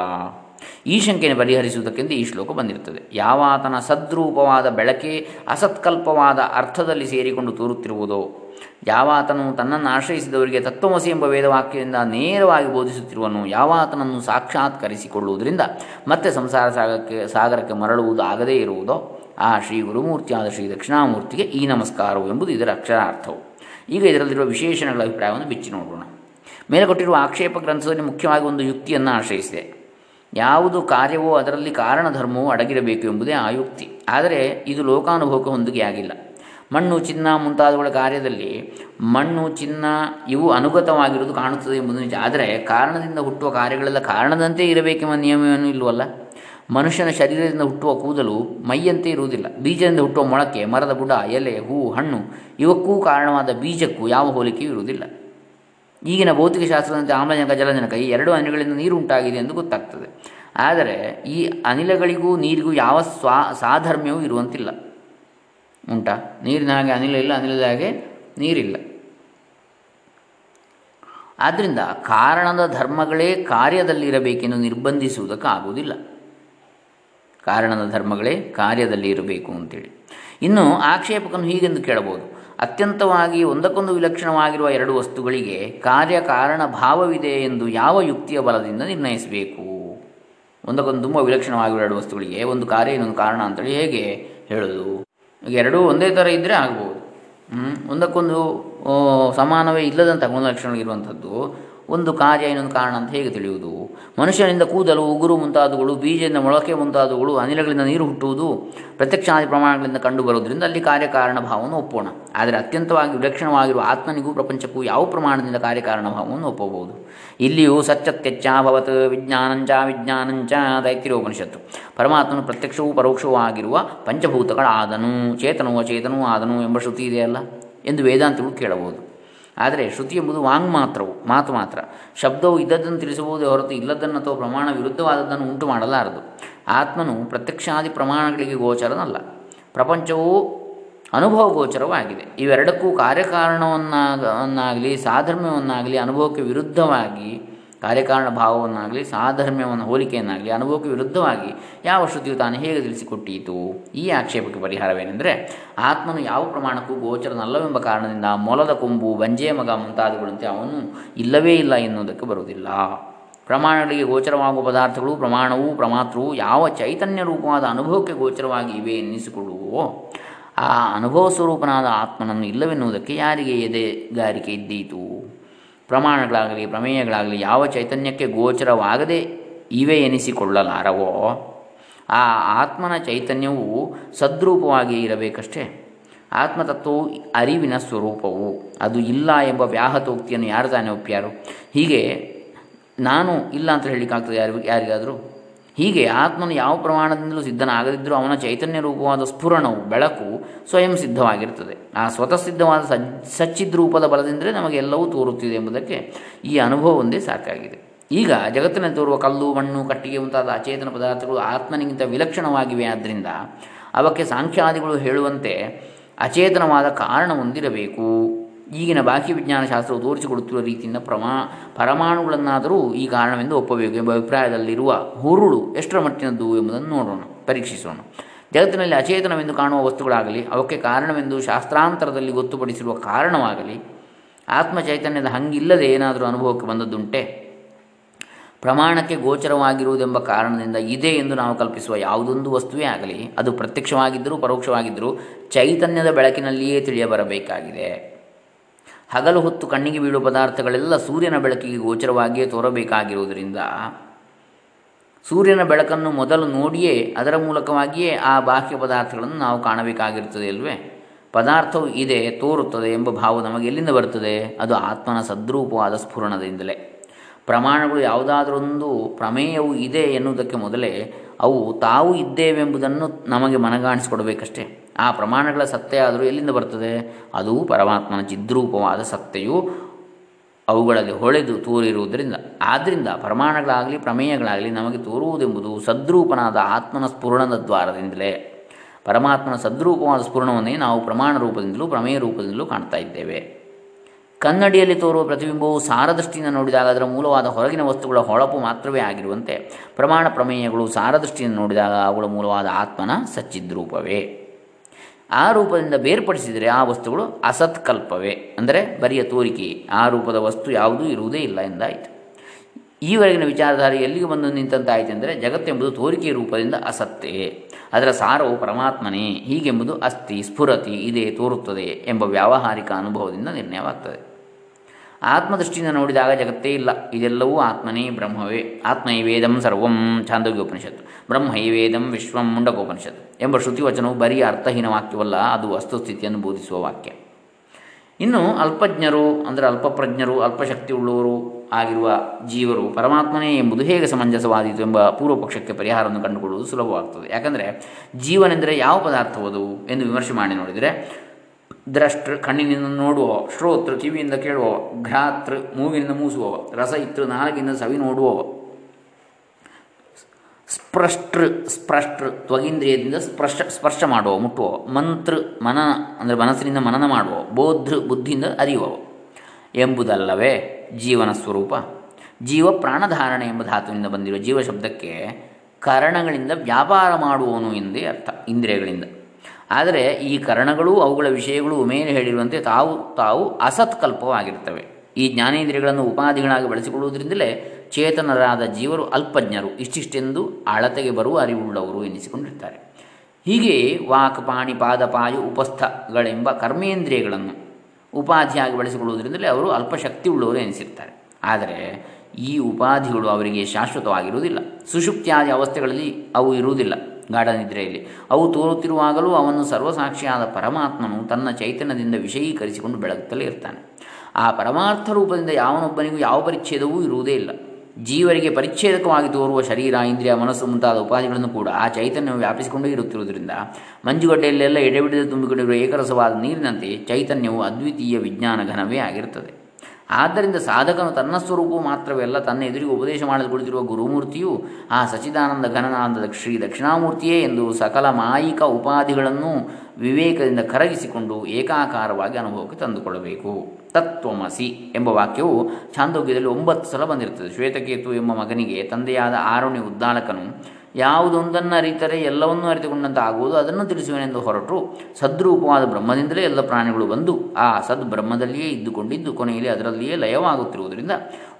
A: ಈ ಶಂಕೆಯನ್ನು ಪರಿಹರಿಸುವುದಕ್ಕೆಂದು ಈ ಶ್ಲೋಕ ಬಂದಿರುತ್ತದೆ. ಯಾವಾತನ ಸದ್ರೂಪವಾದ ಬೆಳಕೆ ಅಸತ್ಕಲ್ಪವಾದ ಅರ್ಥದಲ್ಲಿ ಸೇರಿಕೊಂಡು ತೋರುತ್ತಿರುವುದೋ, ಯಾವಾತನು ತನ್ನನ್ನು ಆಶ್ರಯಿಸಿದವರಿಗೆ ತತ್ವಮಸಿ ಎಂಬ ವೇದವಾಕ್ಯದಿಂದ ನೇರವಾಗಿ ಬೋಧಿಸುತ್ತಿರುವನು ಯಾವಾತನನ್ನು ಸಾಕ್ಷಾತ್ಕರಿಸಿಕೊಳ್ಳುವುದರಿಂದ ಮತ್ತೆ ಸಂಸಾರ ಸಾಗರಕ್ಕೆ ಸಾಗರಕ್ಕೆ ಮರಳುವುದು ಆಗದೇ ಇರುವುದೋ, ಆ ಶ್ರೀ ಗುರುಮೂರ್ತಿಯಾದ ಶ್ರೀ ದಕ್ಷಿಣಾಮೂರ್ತಿಗೆ ಈ ನಮಸ್ಕಾರವು ಎಂಬುದು ಇದರ ಅಕ್ಷರಾರ್ಥವು. ಈಗ ಇದರಲ್ಲಿರುವ ವಿಶೇಷಣಗಳ ಅಭಿಪ್ರಾಯವನ್ನು ಬಿಚ್ಚಿ ನೋಡೋಣ. ಮೇಲೆ ಕೊಟ್ಟಿರುವ ಆಕ್ಷೇಪ ಗ್ರಂಥದಲ್ಲಿ ಮುಖ್ಯವಾಗಿ ಒಂದು ಯುಕ್ತಿಯನ್ನು ಆಶ್ರಯಿಸಿದೆ. ಯಾವುದು ಕಾರ್ಯವೋ ಅದರಲ್ಲಿ ಕಾರಣಧರ್ಮವು ಅಡಗಿರಬೇಕು ಎಂಬುದೇ ಆಯುಕ್ತಿ ಯುಕ್ತಿ. ಆದರೆ ಇದು ಲೋಕಾನುಭವಕ್ಕೆ ಆಗಿಲ್ಲ. ಮಣ್ಣು, ಚಿನ್ನ ಮುಂತಾದವುಗಳ ಕಾರ್ಯದಲ್ಲಿ ಮಣ್ಣು, ಚಿನ್ನ ಇವು ಅನುಗತವಾಗಿರುವುದು ಕಾಣುತ್ತದೆ ಎಂಬುದು ನಿಜ. ಆದರೆ ಕಾರಣದಿಂದ ಹುಟ್ಟುವ ಕಾರ್ಯಗಳೆಲ್ಲ ಕಾರಣದಂತೆ ಇರಬೇಕೆಂಬ ನಿಯಮವೇನೂ ಇಲ್ಲವಲ್ಲ? ಮನುಷ್ಯನ ಶರೀರದಿಂದ ಹುಟ್ಟುವ ಕೂದಲು ಮೈಯಂತೆ ಇರುವುದಿಲ್ಲ. ಬೀಜದಿಂದ ಹುಟ್ಟುವ ಮೊಳಕೆ, ಮರದ ಬುಡ ಎಲೆ, ಹೂ, ಹಣ್ಣು ಇವಕ್ಕೂ ಕಾರಣವಾದ ಬೀಜಕ್ಕೂ ಯಾವ ಹೋಲಿಕೆಯೂ ಇರುವುದಿಲ್ಲ. ಈಗಿನ ಭೌತಿಕ ಶಾಸ್ತ್ರದಂತೆ ಆಮ್ಲಜನಕ, ಜಲಜನಕ ಈ ಎರಡು ಅನಿಲಗಳಿಂದ ನೀರು ಉಂಟಾಗಿದೆ ಎಂದು ಗೊತ್ತಾಗ್ತದೆ. ಆದರೆ ಈ ಅನಿಲಗಳಿಗೂ ನೀರಿಗೂ ಯಾವ ಸ್ವಾ, ಸಾಧರ್ಮ್ಯವೂ ಇರುವಂತಿಲ್ಲ. ಉಂಟಾ? ನೀರಿನ ಹಾಗೆ ಅನಿಲ ಇಲ್ಲ, ಅನಿಲದ ಹಾಗೆ ನೀರಿಲ್ಲ. ಆದ್ದರಿಂದ ಕಾರಣದ ಧರ್ಮಗಳೇ ಕಾರ್ಯದಲ್ಲಿರಬೇಕೆಂದು ನಿರ್ಬಂಧಿಸುವುದಕ್ಕಾಗುವುದಿಲ್ಲ ಕಾರಣದ ಧರ್ಮಗಳೇ ಕಾರ್ಯದಲ್ಲಿ ಇರಬೇಕು ಅಂತೇಳಿ. ಇನ್ನು ಆಕ್ಷೇಪಕನು ಹೀಗೆಂದು ಕೇಳಬಹುದು. ಅತ್ಯಂತವಾಗಿ ಒಂದಕ್ಕೊಂದು ವಿಲಕ್ಷಣವಾಗಿರುವ ಎರಡು ವಸ್ತುಗಳಿಗೆ ಕಾರ್ಯಕಾರಣ ಭಾವವಿದೆ ಎಂದು ಯಾವ ಯುಕ್ತಿಯ ಬಲದಿಂದ ನಿರ್ಣಯಿಸಬೇಕು? ಒಂದಕ್ಕೊಂದು ತುಂಬ ವಿಲಕ್ಷಣವಾಗಿರುವ ಎರಡು ವಸ್ತುಗಳಿಗೆ ಒಂದು ಕಾರ್ಯ, ಇನ್ನೊಂದು ಕಾರಣ ಅಂತೇಳಿ ಹೇಗೆ ಹೇಳೋದು? ಎರಡೂ ಒಂದೇ ಥರ ಇದ್ದರೆ ಆಗ್ಬೋದು. ಒಂದಕ್ಕೊಂದು ಸಮಾನವೇ ಇಲ್ಲದಂಥ ಗುಣಲಕ್ಷಣಗಳಿರುವಂಥದ್ದು ಒಂದು ಕಾರ್ಯ, ಇನ್ನೊಂದು ಕಾರಣ ಅಂತ ಹೇಗೆ ತಿಳಿಯುವುದು? ಮನುಷ್ಯನಿಂದ ಕೂದಲು, ಉಗುರು ಮುಂತಾದವುಗಳು, ಬೀಜದಿಂದ ಮೊಳಕೆ ಮುಂತಾದವುಗಳು ಅನಿಲಗಳಿಂದ ನೀರು ಹುಟ್ಟುವುದು ಪ್ರತ್ಯಕ್ಷಾದಿ ಪ್ರಮಾಣಗಳಿಂದ ಕಂಡುಬರುವುದರಿಂದ ಅಲ್ಲಿ ಕಾರ್ಯಕಾರಣ ಭಾವವನ್ನು ಒಪ್ಪೋಣ. ಆದರೆ ಅತ್ಯಂತವಾಗಿ ವಿಲಕ್ಷಣವಾಗಿರುವ ಆತ್ಮನಿಗೂ ಪ್ರಪಂಚಕ್ಕೂ ಯಾವ ಪ್ರಮಾಣದಿಂದ ಕಾರ್ಯಕಾರಣ ಭಾವವನ್ನು ಒಪ್ಪಬಹುದು? ಇಲ್ಲಿಯೂ ಸಚ್ಚತ್ಯಚ್ಚಾಭವತ್ ವಿಜ್ಞಾನಂಚ ವಿಜ್ಞಾನಂಚ ದೈತ್ಯೋಪನಿಷತ್ತು ಪರಮಾತ್ಮನು ಪ್ರತ್ಯಕ್ಷವೂ ಪರೋಕ್ಷವೂ ಆಗಿರುವ ಪಂಚಭೂತಗಳಾದನು ಚೇತನವೂ ಅಚೇತನೂ ಆದನು ಎಂಬ ಶ್ರುತಿ ಇದೆಯಲ್ಲ ಎಂದು ವೇದಾಂತಗಳು ಕೇಳಬಹುದು. ಆದರೆ ಶ್ರುತಿ ಎಂಬುದು ವಾಂಗ್ ಮಾತ್ರವು, ಮಾತು ಮಾತ್ರ. ಶಬ್ದವು ಇದ್ದದ್ದನ್ನು ತಿಳಿಸಬಹುದೇ ಹೊರತು ಇಲ್ಲದನ್ನು ಅಥವಾ ಪ್ರಮಾಣ ವಿರುದ್ಧವಾದದ್ದನ್ನು ಉಂಟು ಮಾಡಲಾರದು. ಆತ್ಮನು ಪ್ರತ್ಯಕ್ಷಾದಿ ಪ್ರಮಾಣಗಳಿಗೆ ಗೋಚರನಲ್ಲ. ಪ್ರಪಂಚವು ಅನುಭವ ಗೋಚರವಾಗಿದೆ. ಇವೆರಡಕ್ಕೂ ಕಾರ್ಯಕಾರಣವನ್ನಾಗಲಿ ಸಾಧರ್ಮ್ಯವನ್ನಾಗಲಿ, ಅನುಭವಕ್ಕೆ ವಿರುದ್ಧವಾಗಿ ಕಾರ್ಯಕಾರಣ ಭಾವವನ್ನಾಗಲಿ, ಸಾಧರ್ಮ್ಯವನ್ನು, ಹೋಲಿಕೆಯನ್ನಾಗಲಿ, ಅನುಭವಕ್ಕೆ ವಿರುದ್ಧವಾಗಿ ಯಾವ ಶ್ರುತಿಯು ತಾನು ಹೇಗೆ ತಿಳಿಸಿಕೊಟ್ಟೀತು? ಈ ಆಕ್ಷೇಪಕ್ಕೆ ಪರಿಹಾರವೇನೆಂದರೆ, ಆತ್ಮನು ಯಾವ ಪ್ರಮಾಣಕ್ಕೂ ಗೋಚರನಲ್ಲವೆಂಬ ಕಾರಣದಿಂದ ಮೊಲದ ಕೊಂಬು, ಬಂಜೆಯ ಮಗ ಮುಂತಾದವುಗಳಂತೆ ಅವನು ಇಲ್ಲವೇ ಇಲ್ಲ ಎನ್ನುವುದಕ್ಕೆ ಬರುವುದಿಲ್ಲ. ಪ್ರಮಾಣಗಳಿಗೆ ಗೋಚರವಾಗುವ ಪದಾರ್ಥಗಳು, ಪ್ರಮಾಣವೂ ಪ್ರಮಾತ್ರವು ಯಾವ ಚೈತನ್ಯ ರೂಪವಾದ ಅನುಭವಕ್ಕೆ ಗೋಚರವಾಗಿ ಇವೆ ಎನ್ನಿಸಿಕೊಳ್ಳುವೋ, ಆ ಅನುಭವ ಸ್ವರೂಪನಾದ ಆತ್ಮನನ್ನು ಇಲ್ಲವೆನ್ನುವುದಕ್ಕೆ ಯಾರಿಗೆ ಎದೆಗಾರಿಕೆ ಇದ್ದೀತು? ಪ್ರಮಾಣಗಳಾಗಲಿ, ಪ್ರಮೇಯಗಳಾಗಲಿ, ಯಾವ ಚೈತನ್ಯಕ್ಕೆ ಗೋಚರವಾಗದೆ ಇವೆ ಎನಿಸಿಕೊಳ್ಳಲಾರವೋ, ಆ ಆತ್ಮನ ಚೈತನ್ಯವು ಸದ್ರೂಪವಾಗಿ ಇರಬೇಕಷ್ಟೇ. ಆತ್ಮತತ್ವವು ಅರಿವಿನ ಸ್ವರೂಪವು. ಅದು ಇಲ್ಲ ಎಂಬ ವ್ಯಾಹತೋಕ್ತಿಯನ್ನು ಯಾರು ತಾನೇ ಒಪ್ಪ್ಯಾರು? ಹೀಗೆ ನಾನು ಇಲ್ಲ ಅಂತ ಹೇಳಲಿಕ್ಕಾಗ್ತದೆ ಯಾರು ಯಾರಿಗಾದರೂ? ಹೀಗೆ ಆತ್ಮನು ಯಾವ ಪ್ರಮಾಣದಿಂದಲೂ ಸಿದ್ಧನಾಗದಿದ್ದರೂ ಅವನ ಚೈತನ್ಯ ರೂಪವಾದ ಸ್ಫುರಣವು, ಬೆಳಕು ಸ್ವಯಂ ಸಿದ್ಧವಾಗಿರುತ್ತದೆ. ಆ ಸ್ವತಃ ಸಿದ್ಧವಾದ ಸಚ್ಚಿದ ರೂಪದ ಬಲದಿಂದಲೇ ನಮಗೆ ಎಲ್ಲವೂ ತೋರುತ್ತಿದೆ ಎಂಬುದಕ್ಕೆ ಈ ಅನುಭವ ಒಂದೇ ಸಾಕಾಗಿದೆ. ಈಗ ಜಗತ್ತಿನಲ್ಲಿ ತೋರುವ ಕಲ್ಲು, ಮಣ್ಣು, ಕಟ್ಟಿಗೆ ಮುಂತಾದ ಅಚೇತನ ಪದಾರ್ಥಗಳು ಆತ್ಮನಿಗಿಂತ ವಿಲಕ್ಷಣವಾಗಿವೆ ಆದ್ದರಿಂದ ಅವಕ್ಕೆ ಸಾಂಖ್ಯಾದಿಗಳು ಹೇಳುವಂತೆ ಅಚೇತನವಾದ ಕಾರಣ ಹೊಂದಿರಬೇಕು. ಈಗಿನ ಬಾಕಿ ವಿಜ್ಞಾನ ಶಾಸ್ತ್ರವು ತೋರಿಸಿಕೊಡುತ್ತಿರುವ ರೀತಿಯಿಂದ ಪ್ರಮಾ, ಪರಮಾಣುಗಳನ್ನಾದರೂ ಈ ಕಾರಣವೆಂದು ಒಪ್ಪಬೇಕು ಎಂಬ ಅಭಿಪ್ರಾಯದಲ್ಲಿರುವ ಹುರುಳು ಎಷ್ಟರ ಮಟ್ಟಿನದ್ದು ಎಂಬುದನ್ನು ನೋಡೋಣ, ಪರೀಕ್ಷಿಸೋಣ. ಜಗತ್ತಿನಲ್ಲಿ ಅಚೇತನವೆಂದು ಕಾಣುವ ವಸ್ತುಗಳಾಗಲಿ, ಅವಕ್ಕೆ ಕಾರಣವೆಂದು ಶಾಸ್ತ್ರಾಂತರದಲ್ಲಿ ಗೊತ್ತುಪಡಿಸಿರುವ ಕಾರಣವಾಗಲಿ ಆತ್ಮ ಚೈತನ್ಯದ ಹಂಗಿಲ್ಲದೆ ಏನಾದರೂ ಅನುಭವಕ್ಕೆ ಬಂದದ್ದುಂಟೆ? ಪ್ರಮಾಣಕ್ಕೆ ಗೋಚರವಾಗಿರುವುದೆಂಬ ಕಾರಣದಿಂದ ಇದೆ ಎಂದು ನಾವು ಕಲ್ಪಿಸುವ ಯಾವುದೊಂದು ವಸ್ತುವೇ ಆಗಲಿ, ಅದು ಪ್ರತ್ಯಕ್ಷವಾಗಿದ್ದರೂ ಪರೋಕ್ಷವಾಗಿದ್ದರೂ ಚೈತನ್ಯದ ಬೆಳಕಿನಲ್ಲಿಯೇ ತಿಳಿಯಬರಬೇಕಾಗಿದೆ. ಹಗಲು ಹೊತ್ತು ಕಣ್ಣಿಗೆ ಬೀಳುವ ಪದಾರ್ಥಗಳೆಲ್ಲ ಸೂರ್ಯನ ಬೆಳಕಿಗೆ ಗೋಚರವಾಗಿಯೇ ತೋರಬೇಕಾಗಿರುವುದರಿಂದ ಸೂರ್ಯನ ಬೆಳಕನ್ನು ಮೊದಲು ನೋಡಿಯೇ ಅದರ ಮೂಲಕವಾಗಿಯೇ ಆ ಬಾಹ್ಯ ಪದಾರ್ಥಗಳನ್ನು ನಾವು ಕಾಣಬೇಕಾಗಿರುತ್ತದೆ ಅಲ್ವೇ? ಪದಾರ್ಥವು ಇದೆ, ತೋರುತ್ತದೆ ಎಂಬ ಭಾವ ನಮಗೆ ಎಲ್ಲಿಂದ ಬರುತ್ತದೆ? ಅದು ಆತ್ಮನ ಸದ್ರೂಪವಾದ ಸ್ಫುರಣದಿಂದಲೇ. ಪ್ರಮಾಣಗಳು ಯಾವುದಾದರೊಂದು ಪ್ರಮೇಯವು ಇದೆ ಎನ್ನುವುದಕ್ಕೆ ಮೊದಲೇ ಅವು ತಾವು ಇದ್ದೇವೆಂಬುದನ್ನು ನಮಗೆ ಮನಗಾಣಿಸಿಕೊಡಬೇಕಷ್ಟೇ. ಆ ಪ್ರಮಾಣಗಳ ಸತ್ಯ ಆದರೂ ಎಲ್ಲಿಂದ ಬರ್ತದೆ? ಅದು ಪರಮಾತ್ಮನ ಚಿದ್ರೂಪವಾದ ಸತ್ತೆಯು ಅವುಗಳಲ್ಲಿ ಹೊಳೆದು ತೋರಿರುವುದರಿಂದ. ಆದ್ದರಿಂದ ಪ್ರಮಾಣಗಳಾಗಲಿ, ಪ್ರಮೇಯಗಳಾಗಲಿ ನಮಗೆ ತೋರುವುದೆಂಬುದು ಸದ್ರೂಪನಾದ ಆತ್ಮನ ಸ್ಫುರಣದ ದ್ವಾರದಿಂದಲೇ. ಪರಮಾತ್ಮನ ಸದ್ರೂಪವಾದ ಸ್ಫುರಣವನ್ನೇ ನಾವು ಪ್ರಮಾಣ ರೂಪದಿಂದಲೂ, ಪ್ರಮೇಯ ರೂಪದಿಂದಲೂ ಕಾಣ್ತಾ ಇದ್ದೇವೆ. ಕನ್ನಡಿಯಲ್ಲಿ ತೋರುವ ಪ್ರತಿಬಿಂಬವು ಸಾರದೃಷ್ಟಿಯಿಂದ ನೋಡಿದಾಗ ಅದರ ಮೂಲವಾದ ಹೊರಗಿನ ವಸ್ತುಗಳ ಹೊಳಪು ಮಾತ್ರವೇ ಆಗಿರುವಂತೆ ಪ್ರಮಾಣ ಪ್ರಮೇಯಗಳು ಸಾರದೃಷ್ಟಿಯಿಂದ ನೋಡಿದಾಗ ಅವುಗಳ ಮೂಲವಾದ ಆತ್ಮನ ಸಚ್ಚಿದ್ರೂಪವೇ. ಆ ರೂಪದಿಂದ ಬೇರ್ಪಡಿಸಿದರೆ ಆ ವಸ್ತುಗಳು ಅಸತ್ಕಲ್ಪವೇ? ಅಂದರೆ ಬರಿಯ ತೋರಿಕೆ, ಆ ರೂಪದ ವಸ್ತು ಯಾವುದೂ ಇರುವುದೇ ಇಲ್ಲ ಎಂದಾಯಿತು. ಈವರೆಗಿನ ವಿಚಾರಧಾರೆ ಎಲ್ಲಿಗೆ ಬಂದು ನಿಂತಂತಾಯಿತು ಅಂದರೆ ಜಗತ್ತೆಂಬುದು ತೋರಿಕೆಯ ರೂಪದಿಂದ ಅಸತ್ತೇ. ಅದರ ಸಾರವು ಪರಮಾತ್ಮನೇ, ಹೀಗೆಂಬುದು ಅಸ್ಥಿ, ಸ್ಫುರತಿ ಇದೇ ತೋರುತ್ತದೆ ಎಂಬ ವ್ಯಾವಹಾರಿಕ ಅನುಭವದಿಂದ ನಿರ್ಣಯವಾಗ್ತದೆ. ಆತ್ಮದೃಷ್ಟಿಯಿಂದ ನೋಡಿದಾಗ ಜಗತ್ತೇ ಇಲ್ಲ. ಇದೆಲ್ಲವೂ ಆತ್ಮನೇ, ಬ್ರಹ್ಮವೇ. ಆತ್ಮೈವೇದಂ ಸರ್ವಂ ಛಾಂದೋಗ್ಯೋಪನಿಷತ್ತು. ಬ್ರಹ್ಮೈವೇದಂ ವಿಶ್ವಂ ಮುಂಡಕೋಪನಿಷತ್ತು ಎಂಬ ಶ್ರುತಿವಚನವು ಬರೀ ಅರ್ಥಹೀನ ವಾಕ್ಯವಲ್ಲ ಅದು ವಸ್ತುಸ್ಥಿತಿಯನ್ನು ಬೋಧಿಸುವ ವಾಕ್ಯ. ಇನ್ನು ಅಲ್ಪಜ್ಞರು ಅಂದರೆ ಅಲ್ಪಪ್ರಜ್ಞರು ಅಲ್ಪಶಕ್ತಿ ಉಳ್ಳವರು ಆಗಿರುವ ಜೀವರು ಪರಮಾತ್ಮನೇ ಎಂಬುದು ಹೇಗೆ ಸಮಂಜಸವಾದೀತು ಎಂಬ ಪೂರ್ವಪಕ್ಷಕ್ಕೆ ಪರಿಹಾರವನ್ನು ಕಂಡುಕೊಳ್ಳುವುದು ಸುಲಭವಾಗ್ತದೆ. ಯಾಕಂದರೆ ಜೀವನೆಂದರೆ ಯಾವ ಪದಾರ್ಥವದು ಎಂದು ವಿಮರ್ಶೆ ಮಾಡಿ ನೋಡಿದರೆ ದ್ರಷ್ಟೃ ಕಣ್ಣಿನಿಂದ ನೋಡುವವ ಶ್ರೋತೃ ಕಿವಿಯಿಂದ ಕೇಳುವವ ಘ್ರಾತೃ ಮೂಗಿನಿಂದ ಮೂಸುವವ ರಸ ಇತ್ರ ನಾಲ್ಗಿಂದ ಸವಿ ನೋಡುವವ ಸ್ಪೃಷ್ಟೃ ಸ್ಪೃಷ್ಟೃ ತ್ವಗೀಂದ್ರಿಯದಿಂದ ಸ್ಪರ್ಶ ಸ್ಪರ್ಶ ಮಾಡುವ, ಮುಟ್ಟುವ. ಮಂತ್ರ ಮನನ ಅಂದರೆ ಮನಸ್ಸಿನಿಂದ ಮನನ ಮಾಡುವ. ಬೋಧೃ ಬುದ್ಧಿಯಿಂದ ಅರಿಯುವವ ಎಂಬುದಲ್ಲವೇ ಜೀವನ ಸ್ವರೂಪ. ಜೀವ ಪ್ರಾಣಧಾರಣೆ ಎಂಬ ಧಾತುವಿನಿಂದ ಬಂದಿರುವ ಜೀವ ಶಬ್ದಕ್ಕೆ ಕರಣಗಳಿಂದ ವ್ಯಾಪಾರ ಮಾಡುವವನು ಎಂದೇ ಅರ್ಥ, ಇಂದ್ರಿಯಗಳಿಂದ. ಆದರೆ ಈ ಕರಣಗಳು ಅವುಗಳ ವಿಷಯಗಳು ಮೇಲೆ ಹೇಳಿರುವಂತೆ ತಾವು ತಾವು ಅಸತ್ಕಲ್ಪವಾಗಿರ್ತವೆ. ಈ ಜ್ಞಾನೇಂದ್ರಿಯಗಳನ್ನು ಉಪಾಧಿಗಳಾಗಿ ಬಳಸಿಕೊಳ್ಳುವುದರಿಂದಲೇ ಚೇತನರಾದ ಜೀವರು ಅಲ್ಪಜ್ಞರು ಇಷ್ಟಿಷ್ಟೆಂದು ಅಳತೆಗೆ ಬರುವ ಅರಿವುಳ್ಳವರು ಎನಿಸಿಕೊಂಡಿರ್ತಾರೆ. ಹೀಗೆ ವಾಕ್, ಪಾಣಿ, ಪಾದ, ಪಾಯು, ಉಪಸ್ಥಗಳೆಂಬ ಕರ್ಮೇಂದ್ರಿಯಗಳನ್ನು ಉಪಾಧಿಯಾಗಿ ಬಳಸಿಕೊಳ್ಳುವುದರಿಂದಲೇ ಅವರು ಅಲ್ಪಶಕ್ತಿ ಉಳ್ಳವರು ಎನಿಸಿರ್ತಾರೆ. ಆದರೆ ಈ ಉಪಾಧಿಗಳು ಅವರಿಗೆ ಶಾಶ್ವತವಾಗಿರುವುದಿಲ್ಲ. ಸುಷುಪ್ತಿಯಾದ ಅವಸ್ಥೆಗಳಲ್ಲಿ ಅವು ಇರುವುದಿಲ್ಲ. ಗಾಢ ನಿದ್ರೆಯಲ್ಲಿ ಅವು ತೋರುತ್ತಿರುವಾಗಲೂ ಅವನು ಸರ್ವಸಾಕ್ಷಿಯಾದ ಪರಮಾತ್ಮನು ತನ್ನ ಚೈತನ್ಯದಿಂದ ವಿಷಯೀಕರಿಸಿಕೊಂಡು ಬೆಳಗುತ್ತಲೇ ಇರ್ತಾನೆ. ಆ ಪರಮಾರ್ಥ ರೂಪದಿಂದ ಯಾವನೊಬ್ಬನಿಗೂ ಯಾವ ಪರಿಚ್ಛೇದವೂ ಇರುವುದೇ ಇಲ್ಲ. ಜೀವರಿಗೆ ಪರಿಚ್ಛೇದಕವಾಗಿ ತೋರುವ ಶರೀರ, ಇಂದ್ರಿಯ, ಮನಸ್ಸು ಮುಂತಾದ ಉಪಾಧಿಗಳನ್ನು ಕೂಡ ಆ ಚೈತನ್ಯವು ವ್ಯಾಪಿಸಿಕೊಂಡೇ ಇರುತ್ತಿರುವುದರಿಂದ ಮಂಜುಗಡ್ಡೆಯಲ್ಲೆಲ್ಲ ಎಡೆಬಿಡದೆ ತುಂಬಿಕೊಂಡಿರುವ ಏಕರಸವಾದ ನೀರಿನಂತೆ ಚೈತನ್ಯವು ಅದ್ವಿತೀಯ ವಿಜ್ಞಾನ ಘನವೇ ಆಗಿರುತ್ತದೆ. ಆದ್ದರಿಂದ ಸಾಧಕನು ತನ್ನ ಸ್ವರೂಪವು ಮಾತ್ರವೇ ಅಲ್ಲ, ತನ್ನ ಎದುರಿಗೆ ಉಪದೇಶ ಮಾಡಲು ಕುಳಿತಿರುವ ಗುರುಮೂರ್ತಿಯು ಆ ಸಚಿದಾನಂದ ಘನನಾನಂದ ಶ್ರೀ ದಕ್ಷಿಣಾಮೂರ್ತಿಯೇ ಎಂದು ಸಕಲ ಮಾಯಿಕ ಉಪಾಧಿಗಳನ್ನು ವಿವೇಕದಿಂದ ಕರಗಿಸಿಕೊಂಡು ಏಕಾಕಾರವಾಗಿ ಅನುಭವಕ್ಕೆ ತಂದುಕೊಳ್ಳಬೇಕು. ತತ್ವಮಸಿ ಎಂಬ ವಾಕ್ಯವು ಛಾಂದೋಗ್ಯದಲ್ಲಿ ಒಂಬತ್ತು ಸಲ ಬಂದಿರುತ್ತದೆ. ಶ್ವೇತಕೇತು ಎಂಬ ಮಗನಿಗೆ ತಂದೆಯಾದ ಆರುಣ್ಯ ಉದ್ದಾಲಕನು ಯಾವುದೊಂದನ್ನು ಅರಿತರೆ ಎಲ್ಲವನ್ನೂ ಅರಿತುಕೊಂಡಂತೆ ಆಗುವುದು ಅದನ್ನು ತಿಳಿಸುವನೆಂದು ಹೊರಟು ಸದ್ರೂಪವಾದ ಬ್ರಹ್ಮದಿಂದಲೇ ಎಲ್ಲ ಪ್ರಾಣಿಗಳು ಬಂದು ಆ ಸದ್ ಬ್ರಹ್ಮದಲ್ಲಿಯೇ ಇದ್ದುಕೊಂಡಿದ್ದು, ಕೊನೆಯಲ್ಲಿ ಅದರಲ್ಲಿಯೇ ಲಯವಾಗುತ್ತಿರುವುದರಿಂದ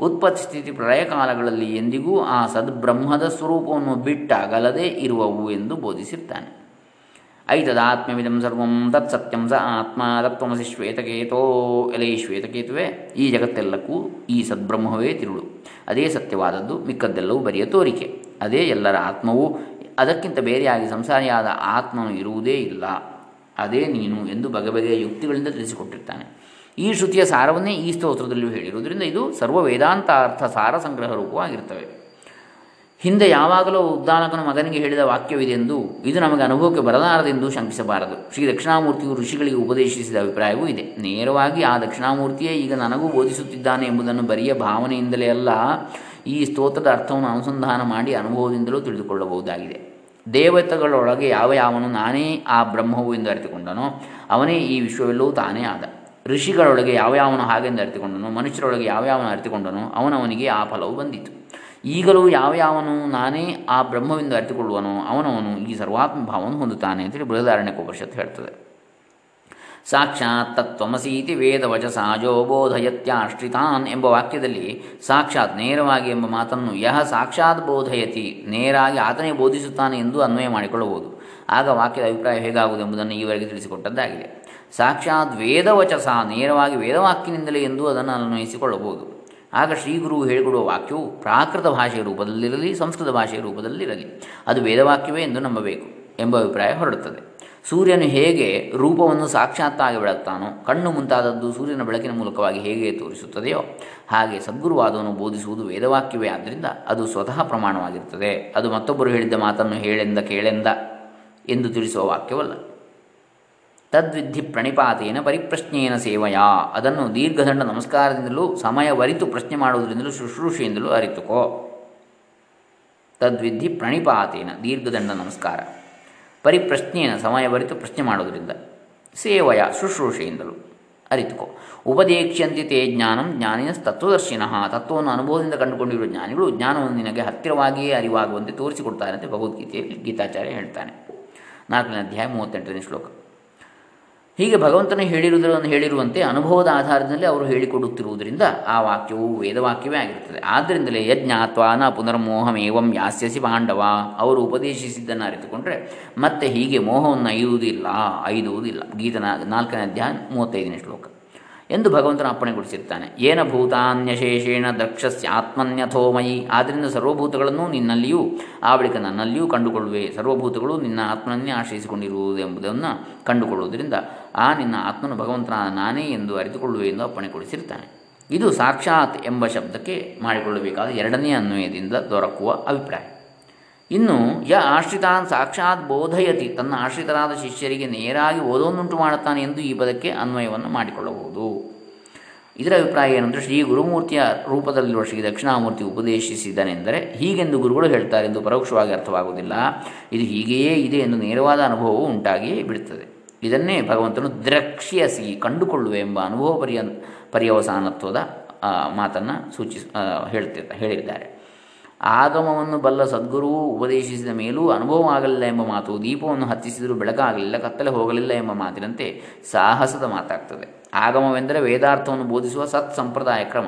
A: ಉತ್ಪತ್ತಿ ಸ್ಥಿತಿ ಪ್ರಳಯ ಕಾಲಗಳಲ್ಲಿ ಎಂದಿಗೂ ಆ ಸದ್ಬ್ರಹ್ಮದ ಸ್ವರೂಪವನ್ನು ಬಿಟ್ಟಾಗಲದೇ ಇರುವವು ಎಂದು ಬೋಧಿಸಿರ್ತಾನೆ. ಐತದಾತ್ಮ್ಯವಿದಂ ಸರ್ವಂ ತತ್ಸತ್ಯಂ ಸ ಆತ್ಮ ತತ್ವಮಸಿ ಶ್ವೇತಕೇತೋ ಎಲೆ ಶ್ವೇತಕೇತುವೆ. ಈ ಜಗತ್ತೆಲ್ಲಕ್ಕೂ ಈ ಸದ್ಬ್ರಹ್ಮವೇ ತಿರುಳು. ಅದೇ ಸತ್ಯವಾದದ್ದು, ಮಿಕ್ಕದ್ದೆಲ್ಲವೂ ಬರಿಯ ತೋರಿಕೆ. ಅದೇ ಎಲ್ಲರ ಆತ್ಮವು, ಅದಕ್ಕಿಂತ ಬೇರೆಯಾಗಿ ಸಂಸಾರಿಯಾದ ಆತ್ಮನು ಇರುವುದೇ ಇಲ್ಲ. ಅದೇ ನೀನು ಎಂದು ಬಗೆ ಬಗೆಯ ಯುಕ್ತಿಗಳಿಂದ ತಿಳಿಸಿಕೊಟ್ಟಿರ್ತಾನೆ. ಈ ಶ್ರುತಿಯ ಸಾರವನ್ನೇ ಈ ಸ್ತೋತ್ರದಲ್ಲಿಯೂ ಹೇಳಿರುವುದರಿಂದ ಇದು ಸರ್ವ ವೇದಾಂತ ಅರ್ಥ ಸಾರ ಸಂಗ್ರಹ ರೂಪವಾಗಿರ್ತವೆ ಹಿಂದೆ ಯಾವಾಗಲೂ ಉದ್ದಾನಕನ ಮಗನಿಗೆ ಹೇಳಿದ ವಾಕ್ಯವಿದೆಂದು ಇದು ನಮಗೆ ಅನುಭವಕ್ಕೆ ಬರಲಾರದೆಂದು ಶಂಕಿಸಬಾರದು. ಶ್ರೀ ದಕ್ಷಿಣಾಮೂರ್ತಿಯು ಋಷಿಗಳಿಗೆ ಉಪದೇಶಿಸಿದ ಅಭಿಪ್ರಾಯವೂ ಇದೆ. ನೇರವಾಗಿ ಆ ದಕ್ಷಿಣಾಮೂರ್ತಿಯೇ ಈಗ ನನಗೂ ಬೋಧಿಸುತ್ತಿದ್ದಾನೆ ಎಂಬುದನ್ನು ಬರಿಯ ಭಾವನೆಯಿಂದಲೇ ಅಲ್ಲ ಈ ಸ್ತೋತ್ರದ ಅರ್ಥವನ್ನು ಅನುಸಂಧಾನ ಮಾಡಿ ಅನುಭವದಿಂದಲೂ ತಿಳಿದುಕೊಳ್ಳಬಹುದಾಗಿದೆ. ದೇವತೆಗಳೊಳಗೆ ಯಾವ ಯಾವನು ನಾನೇ ಆ ಬ್ರಹ್ಮವು ಎಂದು ಅರಿತುಕೊಂಡನೋ, ಅವನೇ ಈ ವಿಶ್ವವೆಲ್ಲವೂ ತಾನೇ ಆದ. ಋಷಿಗಳೊಳಗೆ ಯಾವ ಯಾವನು ಹಾಗೆಂದು ಅರಿತುಕೊಂಡನೋ, ಮನುಷ್ಯರೊಳಗೆ ಯಾವ ಯಾವನು ಅರಿತುಕೊಂಡನೋ, ಅವನವನಿಗೆ ಆ ಫಲವು ಬಂದಿತು. ಈಗಲೂ ಯಾವ ಯಾವನು ನಾನೇ ಆ ಬ್ರಹ್ಮವೆಂದು ಅರಿತುಕೊಳ್ಳುವನೋ, ಅವನವನು ಈ ಸರ್ವಾತ್ಮ ಭಾವವನ್ನು ಹೊಂದುತ್ತಾನೆ ಅಂತೇಳಿ ಬೃಹದಾರಣ್ಯಕೋಪನಿಷತ್ತು ಹೇಳ್ತದೆ. ಸಾಕ್ಷಾತ್ ತತ್ವಮಸೀತಿ ವೇದವಚಸಾಜೋ ಬೋಧಯತ್ಯಾಶ್ರಿತಾನ್ ಎಂಬ ವಾಕ್ಯದಲ್ಲಿ ಸಾಕ್ಷಾತ್ ನೇರವಾಗಿ ಎಂಬ ಮಾತನ್ನು ಯಹ ಸಾಕ್ಷಾತ್ ಬೋಧಯತಿ, ನೇರಾಗಿ ಆತನೇ ಬೋಧಿಸುತ್ತಾನೆ ಎಂದು ಅನ್ವಯ ಮಾಡಿಕೊಳ್ಳಬಹುದು ಆಗ ವಾಕ್ಯದ ಅಭಿಪ್ರಾಯ ಹೇಗಾಗುವುದು ಎಂಬುದನ್ನು ಈವರೆಗೆ ತಿಳಿಸಿಕೊಟ್ಟದ್ದಾಗಿದೆ. ಸಾಕ್ಷಾತ್ ವೇದವಚಸ, ನೇರವಾಗಿ ವೇದವಾಕ್ಯನಿಂದಲೇ ಎಂದು ಅದನ್ನು ಅನ್ವಯಿಸಿಕೊಳ್ಳಬಹುದು. ಆಗ ಶ್ರೀಗುರು ಹೇಳಿಕೊಡುವ ವಾಕ್ಯವು ಪ್ರಾಕೃತ ಭಾಷೆಯ ರೂಪದಲ್ಲಿರಲಿ, ಸಂಸ್ಕೃತ ಭಾಷೆಯ ರೂಪದಲ್ಲಿರಲಿ. ಅದು ವೇದವಾಕ್ಯವೇ ಎಂದು ನಂಬಬೇಕು ಎಂಬ ಅಭಿಪ್ರಾಯ ಹೊರಡುತ್ತದೆ. ಸೂರ್ಯನು ಹೇಗೆ ರೂಪವನ್ನು ಸಾಕ್ಷಾತ್ತಾಗಿ ಬೆಳಗ್ತಾನೋ, ಕಣ್ಣು ಮುಂತಾದದ್ದು ಸೂರ್ಯನ ಬೆಳಕಿನ ಮೂಲಕವಾಗಿ ಹೇಗೆ ತೋರಿಸುತ್ತದೆಯೋ, ಹಾಗೆ ಸದ್ಗುರುವಾದವನ್ನು ಬೋಧಿಸುವುದು ವೇದವಾಕ್ಯವೇ. ಆದ್ದರಿಂದ ಅದು ಸ್ವತಃ ಪ್ರಮಾಣವಾಗಿರುತ್ತದೆ. ಅದು ಮತ್ತೊಬ್ಬರು ಹೇಳಿದ್ದ ಮಾತನ್ನು ಹೇಳೆಂದ ಕೇಳೆಂದ ಎಂದು ತಿಳಿಸುವ ವಾಕ್ಯವಲ್ಲ. ತದ್ವಿಧಿ ಪ್ರಣಿಪಾತೇನ ಪರಿಪ್ರಶ್ನೆಯೇನ ಸೇವೆಯಾ. ಅದನ್ನು ದೀರ್ಘದಂಡ ನಮಸ್ಕಾರದಿಂದಲೂ ಸಮಯವರಿತು ಪ್ರಶ್ನೆ ಮಾಡುವುದರಿಂದಲೂ, ಶುಶ್ರೂಷೆಯಿಂದಲೂ ಅರಿತುಕೋ. ತದ್ವಿಧಿ ಪ್ರಣಿಪಾತೇನ ದೀರ್ಘದಂಡ ನಮಸ್ಕಾರ. ಪರಿಪ್ರಶ್ನೆಯನ್ನು ಸಮಯವರಿತು ಪ್ರಶ್ನೆ ಮಾಡೋದರಿಂದ ಸೇವೆಯ ಶುಶ್ರೂಷೆಯಿಂದಲೂ ಅರಿತುಕೋ. ಉಪದೇಶ್ಯಂತಿ ತೇ ಜ್ಞಾನಂ ಜ್ಞಾನಿನ ತತ್ವದರ್ಶಿನಃ. ತತ್ವವನ್ನು ಅನುಭವದಿಂದ ಕಂಡುಕೊಂಡಿರುವ ಜ್ಞಾನಿಗಳು ಜ್ಞಾನವನ್ನು ನಿನಗೆ ಹತ್ತಿರವಾಗಿಯೇ ಅರಿವಾಗುವಂತೆ ತೋರಿಸಿಕೊಡ್ತಾರೆ ಅಂತ ಭಗವದ್ಗೀತೆಯಲ್ಲಿ ಗೀತಾಚಾರ್ಯ ಹೇಳ್ತಾನೆ. ನಾಲ್ಕನೇ ಅಧ್ಯಾಯ ಮೂವತ್ತೆಂಟನೇ ಶ್ಲೋಕ. ಹೀಗೆ ಭಗವಂತನೇ ಹೇಳಿರುವುದನ್ನು ಹೇಳಿರುವಂತೆ ಅನುಭವದ ಆಧಾರದಲ್ಲಿ ಅವರು ಹೇಳಿಕೊಡುತ್ತಿರುವುದರಿಂದ ಆ ವಾಕ್ಯವು ವೇದವಾಕ್ಯವೇ ಆಗಿರುತ್ತದೆ. ಆದ್ದರಿಂದಲೇ ಯಜ್ಞಾತ್ವಾನ ಪುನರ್ಮೋಹಮೇವಂ ಯಾಸ್ಯಸಿ ಪಾಂಡವ. ಅವರು ಉಪದೇಶಿಸಿದ್ದನ್ನು ಅರಿತುಕೊಂಡರೆ ಮತ್ತೆ ಹೀಗೆ ಮೋಹವನ್ನು ಐಯುವುದಿಲ್ಲ ಐದುವುದಿಲ್ಲ ಗೀತನ ನಾಲ್ಕನೇ ಅಧ್ಯಾಯ ಮೂವತ್ತೈದನೇ ಶ್ಲೋಕ. ಎಂದು ಭಗವಂತನ ಅಪ್ಪಣೆಗೊಳಿಸಿರ್ತಾನೆ. ಏನ ಭೂತಾನ್ಯಶೇಷೇಣ ದಕ್ಷಸ್ಯ ಆತ್ಮನ್ಯಥೋಮಯಿ ಆದ್ದರಿಂದ ಸರ್ವಭೂತಗಳನ್ನು ನಿನ್ನಲ್ಲಿಯೂ, ಆ ಬಳಿಕ ನನ್ನಲ್ಲಿಯೂ ಕಂಡುಕೊಳ್ಳುವೆ. ಸರ್ವಭೂತಗಳು ನಿನ್ನ ಆತ್ಮನನ್ನೇ ಆಶ್ರಯಿಸಿಕೊಂಡಿರುವುದು ಎಂಬುದನ್ನು ಕಂಡುಕೊಳ್ಳುವುದರಿಂದ ಆ ನಿನ್ನ ಆತ್ಮನು ಭಗವಂತನ ನಾನೇ ಎಂದು ಅರಿತುಕೊಳ್ಳುವೆ ಎಂದು ಅಪ್ಪಣೆಗೊಳಿಸಿರ್ತಾನೆ. ಇದು ಸಾಕ್ಷಾತ್ ಎಂಬ ಶಬ್ದಕ್ಕೆ ಮಾಡಿಕೊಳ್ಳಬೇಕಾದ ಎರಡನೇ ಅನ್ವಯದಿಂದ ದೊರಕುವ ಅಭಿಪ್ರಾಯ. ಇನ್ನು, ಯ ಆಶ್ರಿತಾನ್ ಸಾಕ್ಷಾತ್ ಬೋಧಯತಿ, ತನ್ನ ಆಶ್ರಿತರಾದ ಶಿಷ್ಯರಿಗೆ ನೇರಾಗಿ ಓದೋನ್ನುಂಟು ಮಾಡುತ್ತಾನೆ ಎಂದು ಈ ಪದಕ್ಕೆ ಅನ್ವಯವನ್ನು ಮಾಡಿಕೊಳ್ಳಬಹುದು. ಇದರ ಅಭಿಪ್ರಾಯ ಏನಂದರೆ, ಶ್ರೀ ಗುರುಮೂರ್ತಿಯ ರೂಪದಲ್ಲಿರುವ ಶ್ರೀ ದಕ್ಷಿಣಾಮೂರ್ತಿ ಉಪದೇಶಿಸಿದನೆಂದರೆ, ಹೀಗೆಂದು ಗುರುಗಳು ಹೇಳ್ತಾರೆ ಎಂದು ಪರೋಕ್ಷವಾಗಿ ಅರ್ಥವಾಗುವುದಿಲ್ಲ. ಇದು ಹೀಗೆಯೇ ಇದೆ ಎಂದು ನೇರವಾದ ಅನುಭವವು ಉಂಟಾಗಿಯೇ ಬಿಡುತ್ತದೆ. ಇದನ್ನೇ ಭಗವಂತನು ದ್ರಕ್ಷ್ಯಸಿ, ಕಂಡುಕೊಳ್ಳುವೆ ಎಂಬ ಅನುಭವ ಪರ್ಯ ಪರ್ಯವಸಾನತ್ವದ ಮಾತನ್ನು ಸೂಚಿಸ ಹೇಳ್ತಿರ್ತ ಹೇಳಿದ್ದಾರೆ. ಆಗಮವನ್ನು ಬಲ್ಲ ಸದ್ಗುರುವು ಉಪದೇಶಿಸಿದ ಮೇಲೂ ಅನುಭವವಾಗಲಿಲ್ಲ ಎಂಬ ಮಾತು ದೀಪವನ್ನು ಹತ್ತಿಸಿದರೂ ಬೆಳಕಾಗಲಿಲ್ಲ, ಕತ್ತಲೆ ಹೋಗಲಿಲ್ಲ ಎಂಬ ಮಾತಿನಂತೆ ಸಾಹಸದ ಮಾತಾಗ್ತದೆ. ಆಗಮವೆಂದರೆ ವೇದಾರ್ಥವನ್ನು ಬೋಧಿಸುವ ಸತ್ ಸಂಪ್ರದಾಯ ಕ್ರಮ.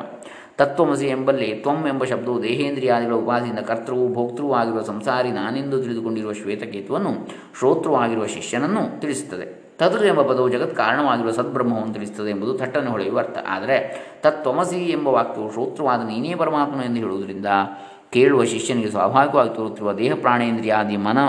A: ತತ್ವಮಸಿ ಎಂಬಲ್ಲಿ ತ್ವಂ ಎಂಬ ಶಬ್ದವು ದೇಹೇಂದ್ರಿಯಾದಿಗಳ ಉಪಾಧಿಯಿಂದ ಕರ್ತೃವು ಭೋಕ್ತೃವೂ ಆಗಿರುವ ಸಂಸಾರಿ ನಾನೆಂದು ತಿಳಿದುಕೊಂಡಿರುವ ಶ್ವೇತಕೇತುವನ್ನು ಶ್ರೋತೃವಾಗಿರುವ ಶಿಷ್ಯನನ್ನು ತಿಳಿಸುತ್ತದೆ. ತದೃ ಎಂಬ ಪದವು ಜಗತ್ ಕಾರಣವಾಗಿರುವ ಸದ್ಬ್ರಹ್ಮವನ್ನು ತಿಳಿಸುತ್ತದೆ ಎಂಬುದು ಥಟ್ಟನ್ನು ಹೊಳೆಯುವ ಅರ್ಥ. ಆದರೆ ತತ್ವಮಸಿ ಎಂಬ ವಾಕ್ಯವು ಶ್ರೋತೃವಾದ ನೀನೇ ಪರಮಾತ್ಮ ಎಂದು ಹೇಳುವುದರಿಂದ ಕೇಳುವ ಶಿಷ್ಯನಿಗೆ ಸ್ವಾಭಾವಿಕವಾಗಿ ತೋರುತ್ತಿರುವ ದೇಹ ಪ್ರಾಣೇಂದ್ರಿಯಾದಿ ಮನ,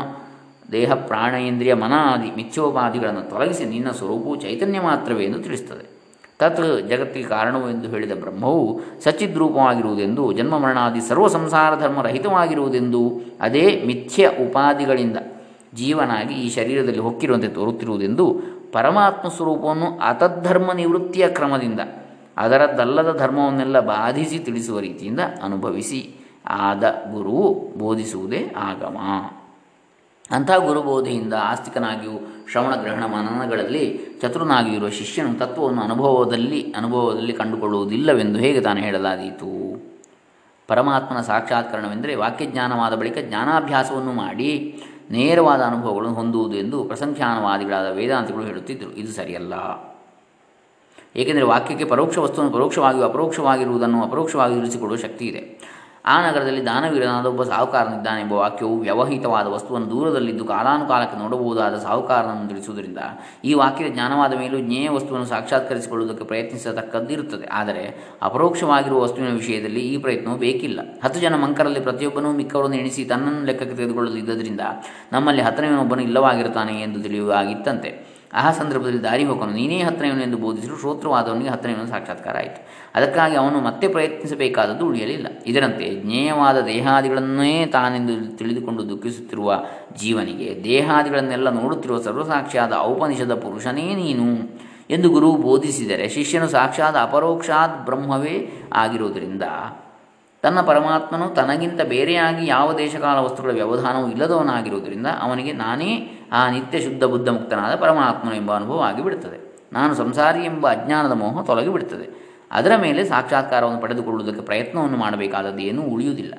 A: ದೇಹ ಪ್ರಾಣೇಂದ್ರಿಯ ಮನ ಆದಿ ಮಿಥ್ಯೋಪಾದಿಗಳನ್ನು ತೊಲಗಿಸಿ ನಿನ್ನ ಸ್ವರೂಪವು ಚೈತನ್ಯ ಮಾತ್ರವೇ ಎಂದು ತಿಳಿಸುತ್ತದೆ ತತ್ ಜಗತ್ತಿಗೆ ಕಾರಣವು ಎಂದು ಹೇಳಿದ ಬ್ರಹ್ಮವು ಸಚ್ಚಿದ್ರೂಪವಾಗಿರುವುದೆಂದು ಜನ್ಮ ಮರಣಾದಿ ಸರ್ವ ಸಂಸಾರ ಧರ್ಮ ರಹಿತವಾಗಿರುವುದೆಂದು, ಅದೇ ಮಿಥ್ಯ ಉಪಾದಿಗಳಿಂದ ಜೀವನಾಗಿ ಈ ಶರೀರದಲ್ಲಿ ಹೊಕ್ಕಿರುವಂತೆ ತೋರುತ್ತಿರುವುದೆಂದು ಪರಮಾತ್ಮ ಸ್ವರೂಪವನ್ನು ಅತದ್ಧರ್ಮ ನಿವೃತ್ತಿಯ ಕ್ರಮದಿಂದ, ಅದರದ್ದಲ್ಲದ ಧರ್ಮವನ್ನೆಲ್ಲ ಬಾಧಿಸಿ ತಿಳಿಸುವ ರೀತಿಯಿಂದ ಅನುಭವಿಸಿ. ಆದ ಗುರುವು ಬೋಧಿಸುವುದೇ ಆಗಮ. ಅಂಥ ಗುರುಬೋಧೆಯಿಂದ ಆಸ್ತಿಕನಾಗಿಯೂ ಶ್ರವಣ ಗ್ರಹಣ ಮನನಗಳಲ್ಲಿ ಚತುರನಾಗಿರುವ ಶಿಷ್ಯನು ತತ್ವವನ್ನು ಅನುಭವದಲ್ಲಿ ಅನುಭವದಲ್ಲಿ ಕಂಡುಕೊಳ್ಳುವುದಿಲ್ಲವೆಂದು ಹೇಗೆ ತಾನು ಹೇಳಲಾದೀತು? ಪರಮಾತ್ಮನ ಸಾಕ್ಷಾತ್ಕರಣವೆಂದರೆ ವಾಕ್ಯಜ್ಞಾನವಾದ ಬಳಿಕ ಜ್ಞಾನಾಭ್ಯಾಸವನ್ನು ಮಾಡಿ ನೇರವಾದ ಅನುಭವಗಳನ್ನು ಹೊಂದುವುದು ಎಂದು ಪ್ರಸಂಖ್ಯಾನವಾದಿಗಳಾದ ವೇದಾಂತಿಗಳು ಹೇಳುತ್ತಿದ್ದರು. ಇದು ಸರಿಯಲ್ಲ. ಏಕೆಂದರೆ ವಾಕ್ಯಕ್ಕೆ ಪರೋಕ್ಷ ವಸ್ತುವನ್ನು ಪರೋಕ್ಷವಾಗಿಯೂ ಅಪರೋಕ್ಷವಾಗಿರುವುದನ್ನು ಅಪರೋಕ್ಷವಾಗಿ ಇರಿಸಿಕೊಳ್ಳುವ ಶಕ್ತಿ ಇದೆ. ಆ ನಗರದಲ್ಲಿ ದಾನವೀರನಾದ ಒಬ್ಬ ಸಾಹುಕಾರನಿದ್ದಾನೆ. ಎಂಬ ವಾಕ್ಯವು ವ್ಯವಹಿತವಾದ ವಸ್ತುವನ್ನು ದೂರದಲ್ಲಿದ್ದು ಕಾಲಾನುಕಾಲಕ್ಕೆ ನೋಡಬಹುದಾದ ಸಾಹುಕಾರನನ್ನು ತಿಳಿಸುವುದರಿಂದ ಈ ವಾಕ್ಯದ ಜ್ಞಾನವಾದ ಮೇಲೂ ಜ್ಞೇಯ ವಸ್ತುವನ್ನು ಸಾಕ್ಷಾತ್ಕರಿಸಿಕೊಳ್ಳುವುದಕ್ಕೆ ಪ್ರಯತ್ನಿಸತಕ್ಕದ್ದಿರುತ್ತದೆ ಆದರೆ ಅಪರೋಕ್ಷವಾಗಿರುವ ವಸ್ತುವಿನ ವಿಷಯದಲ್ಲಿ ಈ ಪ್ರಯತ್ನವು ಬೇಕಿಲ್ಲ. ಹತ್ತು ಜನ ಮಂಕರಲ್ಲಿ ಪ್ರತಿಯೊಬ್ಬನೂ ಮಿಕ್ಕವರನ್ನು ಎಣಿಸಿ ತನ್ನನ್ನು ಲೆಕ್ಕಕ್ಕೆ ತೆಗೆದುಕೊಳ್ಳಲಿದ್ದರಿಂದ ನಮ್ಮಲ್ಲಿ ಹತ್ತನೆಯವನೊಬ್ಬನು ಇಲ್ಲವಾಗಿರುತ್ತಾನೆ ಎಂದು ತಿಳಿಯುವಾಗಿತ್ತಂತೆ ಆ ಸಂದರ್ಭದಲ್ಲಿ ದಾರಿ ಹೋಗನು. ನೀನೇ ಹತ್ತನೆಯವನು ಎಂದು ಬೋಧಿಸಲು ಶ್ರೋತ್ರವಾದವನಿಗೆ ಹತ್ತನೆಯವನು ಸಾಕ್ಷಾತ್ಕಾರ ಆಯಿತು. ಅದಕ್ಕಾಗಿ ಅವನು ಮತ್ತೆ ಪ್ರಯತ್ನಿಸಬೇಕಾದದ್ದು ಉಳಿಯಲಿಲ್ಲ. ಇದರಂತೆ ಜ್ಞೇಯವಾದ ದೇಹಾದಿಗಳನ್ನೇ ತಾನೆಂದು ತಿಳಿದುಕೊಂಡು ದುಃಖಿಸುತ್ತಿರುವ ಜೀವನಿಗೆ ದೇಹಾದಿಗಳನ್ನೆಲ್ಲ ನೋಡುತ್ತಿರುವ ಸರ್ವಸಾಕ್ಷಿಯಾದ ಔಪನಿಷದ ಪುರುಷನೇ ನೀನು ಎಂದು ಗುರು ಬೋಧಿಸಿದರೆ ಶಿಷ್ಯನು ಸಾಕ್ಷಾತ್ ಅಪರೋಕ್ಷಾತ್ ಬ್ರಹ್ಮವೇ ಆಗಿರುವುದರಿಂದ ತನ್ನ ಪರಮಾತ್ಮನು ತನಗಿಂತ ಬೇರೆಯಾಗಿ ಯಾವ ದೇಶಕಾಲ ವಸ್ತುಗಳ ವ್ಯವಧಾನವೂ ಇಲ್ಲದವನಾಗಿರುವುದರಿಂದ ಅವನಿಗೆ ನಾನೇ ಆ ನಿತ್ಯ ಶುದ್ಧ ಬುದ್ಧ ಮುಕ್ತನಾದ ಪರಮಾತ್ಮನು ಎಂಬ ಅನುಭವ ಆಗಿಬಿಡುತ್ತದೆ ನಾನು ಸಂಸಾರಿ ಎಂಬ ಅಜ್ಞಾನದ ಮೋಹ ತೊಲಗಿಬಿಡುತ್ತದೆ ಅದರ ಮೇಲೆ ಸಾಕ್ಷಾತ್ಕಾರವನ್ನು ಪಡೆದುಕೊಳ್ಳುವುದಕ್ಕೆ ಪ್ರಯತ್ನವನ್ನು ಮಾಡಬೇಕಾದದ್ದು ಏನೂ ಉಳಿಯುವುದಿಲ್ಲ.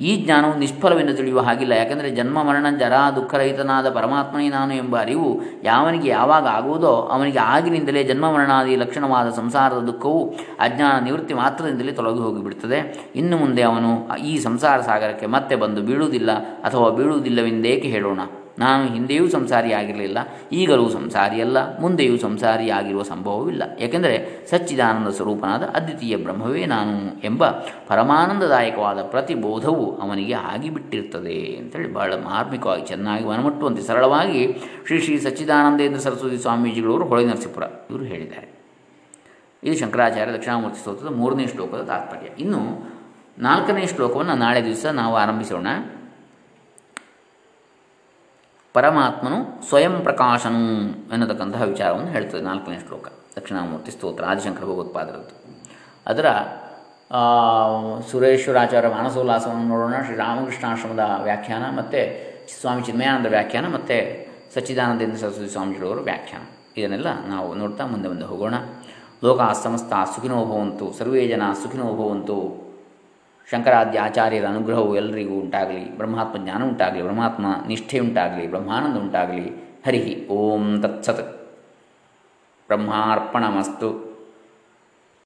A: ಈ ಜ್ಞಾನವು ನಿಷ್ಫಲವೆಂದು ತಿಳಿಯುವ ಹಾಗಿಲ್ಲ. ಯಾಕೆಂದರೆ ಜನ್ಮ, ಮರಣ, ಜರ, ದುಃಖರಹಿತನಾದ ಪರಮಾತ್ಮನೇ ನಾನು ಎಂಬ ಅರಿವು ಯಾವನಿಗೆ ಯಾವಾಗ ಆಗುವುದೋ ಅವನಿಗೆ ಆಗಿನಿಂದಲೇ ಜನ್ಮ, ಮರಣಾದಿ ಲಕ್ಷಣವಾದ ಸಂಸಾರದ ದುಃಖವು ಅಜ್ಞಾನ ನಿವೃತ್ತಿ ಮಾತ್ರದಿಂದಲೇ ತೊಲಗಿ ಹೋಗಿಬಿಡುತ್ತದೆ. ಇನ್ನು ಮುಂದೆ ಅವನು ಈ ಸಂಸಾರ ಸಾಗರಕ್ಕೆ ಮತ್ತೆ ಬಂದು ಬೀಳುವುದಿಲ್ಲ ಅಥವಾ ಬೀಳುವುದಿಲ್ಲವೆಂದೇಕೆ ಹೇಳೋಣ? ನಾನು ಹಿಂದೆಯೂ ಸಂಸಾರಿಯಾಗಿರಲಿಲ್ಲ ಈಗಲೂ ಸಂಸಾರಿಯಲ್ಲ ಮುಂದೆಯೂ ಸಂಸಾರಿಯಾಗಿರುವ ಸಂಭವವಿಲ್ಲ. ಏಕೆಂದರೆ ಸಚ್ಚಿದಾನಂದ ಸ್ವರೂಪನಾದ ಅದ್ವಿತೀಯ ಬ್ರಹ್ಮವೇ ನಾನು ಎಂಬ ಪರಮಾನಂದದಾಯಕವಾದ ಪ್ರತಿಬೋಧವು ಅವನಿಗೆ ಆಗಿಬಿಟ್ಟಿರ್ತದೆ ಅಂತೇಳಿ ಬಹಳ ಮಾರ್ಮಿಕವಾಗಿ ಚೆನ್ನಾಗಿ ಮನಮುಟ್ಟುವಂತೆ ಸರಳವಾಗಿ ಶ್ರೀ ಶ್ರೀ ಸಚ್ಚಿದಾನಂದೇಂದ್ರ ಸರಸ್ವತಿ ಸ್ವಾಮೀಜಿಗಳವರು ಹೊಳೆ ನರಸೀಪುರ ಇವರು ಹೇಳಿದ್ದಾರೆ. ಇದು ಶಂಕರಾಚಾರ್ಯ ದಕ್ಷಿಣಾಮೂರ್ತಿ ಸ್ತೋತ್ರದ ಮೂರನೇ ಶ್ಲೋಕದ ತಾತ್ಪರ್ಯ. ಇನ್ನು ನಾಲ್ಕನೇ ಶ್ಲೋಕವನ್ನು ನಾಳೆ ದಿವಸ ನಾವು ಆರಂಭಿಸೋಣ. ಪರಮಾತ್ಮನು ಸ್ವಯಂ ಪ್ರಕಾಶನು ಎನ್ನತಕ್ಕಂತಹ ವಿಚಾರವನ್ನು ಹೇಳ್ತದೆ ನಾಲ್ಕನೇ ಶ್ಲೋಕ. ದಕ್ಷಿಣಾಮೂರ್ತಿ ಸ್ತೋತ್ರ, ಆದಿಶಂಕರ ಭಗವತ್ಪಾದರದ್ದು. ಅದರ ಸುರೇಶ್ವರಾಚಾರ್ಯ ಮಾನಸೋಲ್ಲಾಸವನ್ನು ನೋಡೋಣ. ಶ್ರೀರಾಮಕೃಷ್ಣಾಶ್ರಮದ ವ್ಯಾಖ್ಯಾನ ಮತ್ತು ಸ್ವಾಮಿ ಚಿನ್ಮಯಾನಂದ ವ್ಯಾಖ್ಯಾನ ಮತ್ತು ಸಚ್ಚಿದಾನಂದೇಂದ್ರ ಸರಸ್ವತಿ ಸ್ವಾಮೀಜಿಗಳವರ ವ್ಯಾಖ್ಯಾನ. ಇದನ್ನೆಲ್ಲ ನಾವು ನೋಡ್ತಾ ಮುಂದೆ ಮುಂದೆ ಹೋಗೋಣ. ಲೋಕ ಸಮಸ್ತ ಸುಖಿನೋ ಭವಂತು, ಸರ್ವೇ ಜನ ಸುಖಿನೋ ಭವಂತು. ಶಂಕರಾದ್ಯ ಆಚಾರ್ಯರ ಅನುಗ್ರಹವು ಎಲ್ಲರಿಗೂ ಉಂಟಾಗಲಿ, ಬ್ರಹ್ಮಾತ್ಮ ಜ್ಞಾನ ಉಂಟಾಗಲಿ, ಬ್ರಹ್ಮಾತ್ಮ ನಿಷ್ಠೆ ಉಂಟಾಗಲಿ, ಬ್ರಹ್ಮಾನಂದ ಉಂಟಾಗಲಿ. ಹರಿ ಓಂ ತತ್ಸತ್. ಬ್ರಹ್ಮಾರ್ಪಣಮಸ್ತು.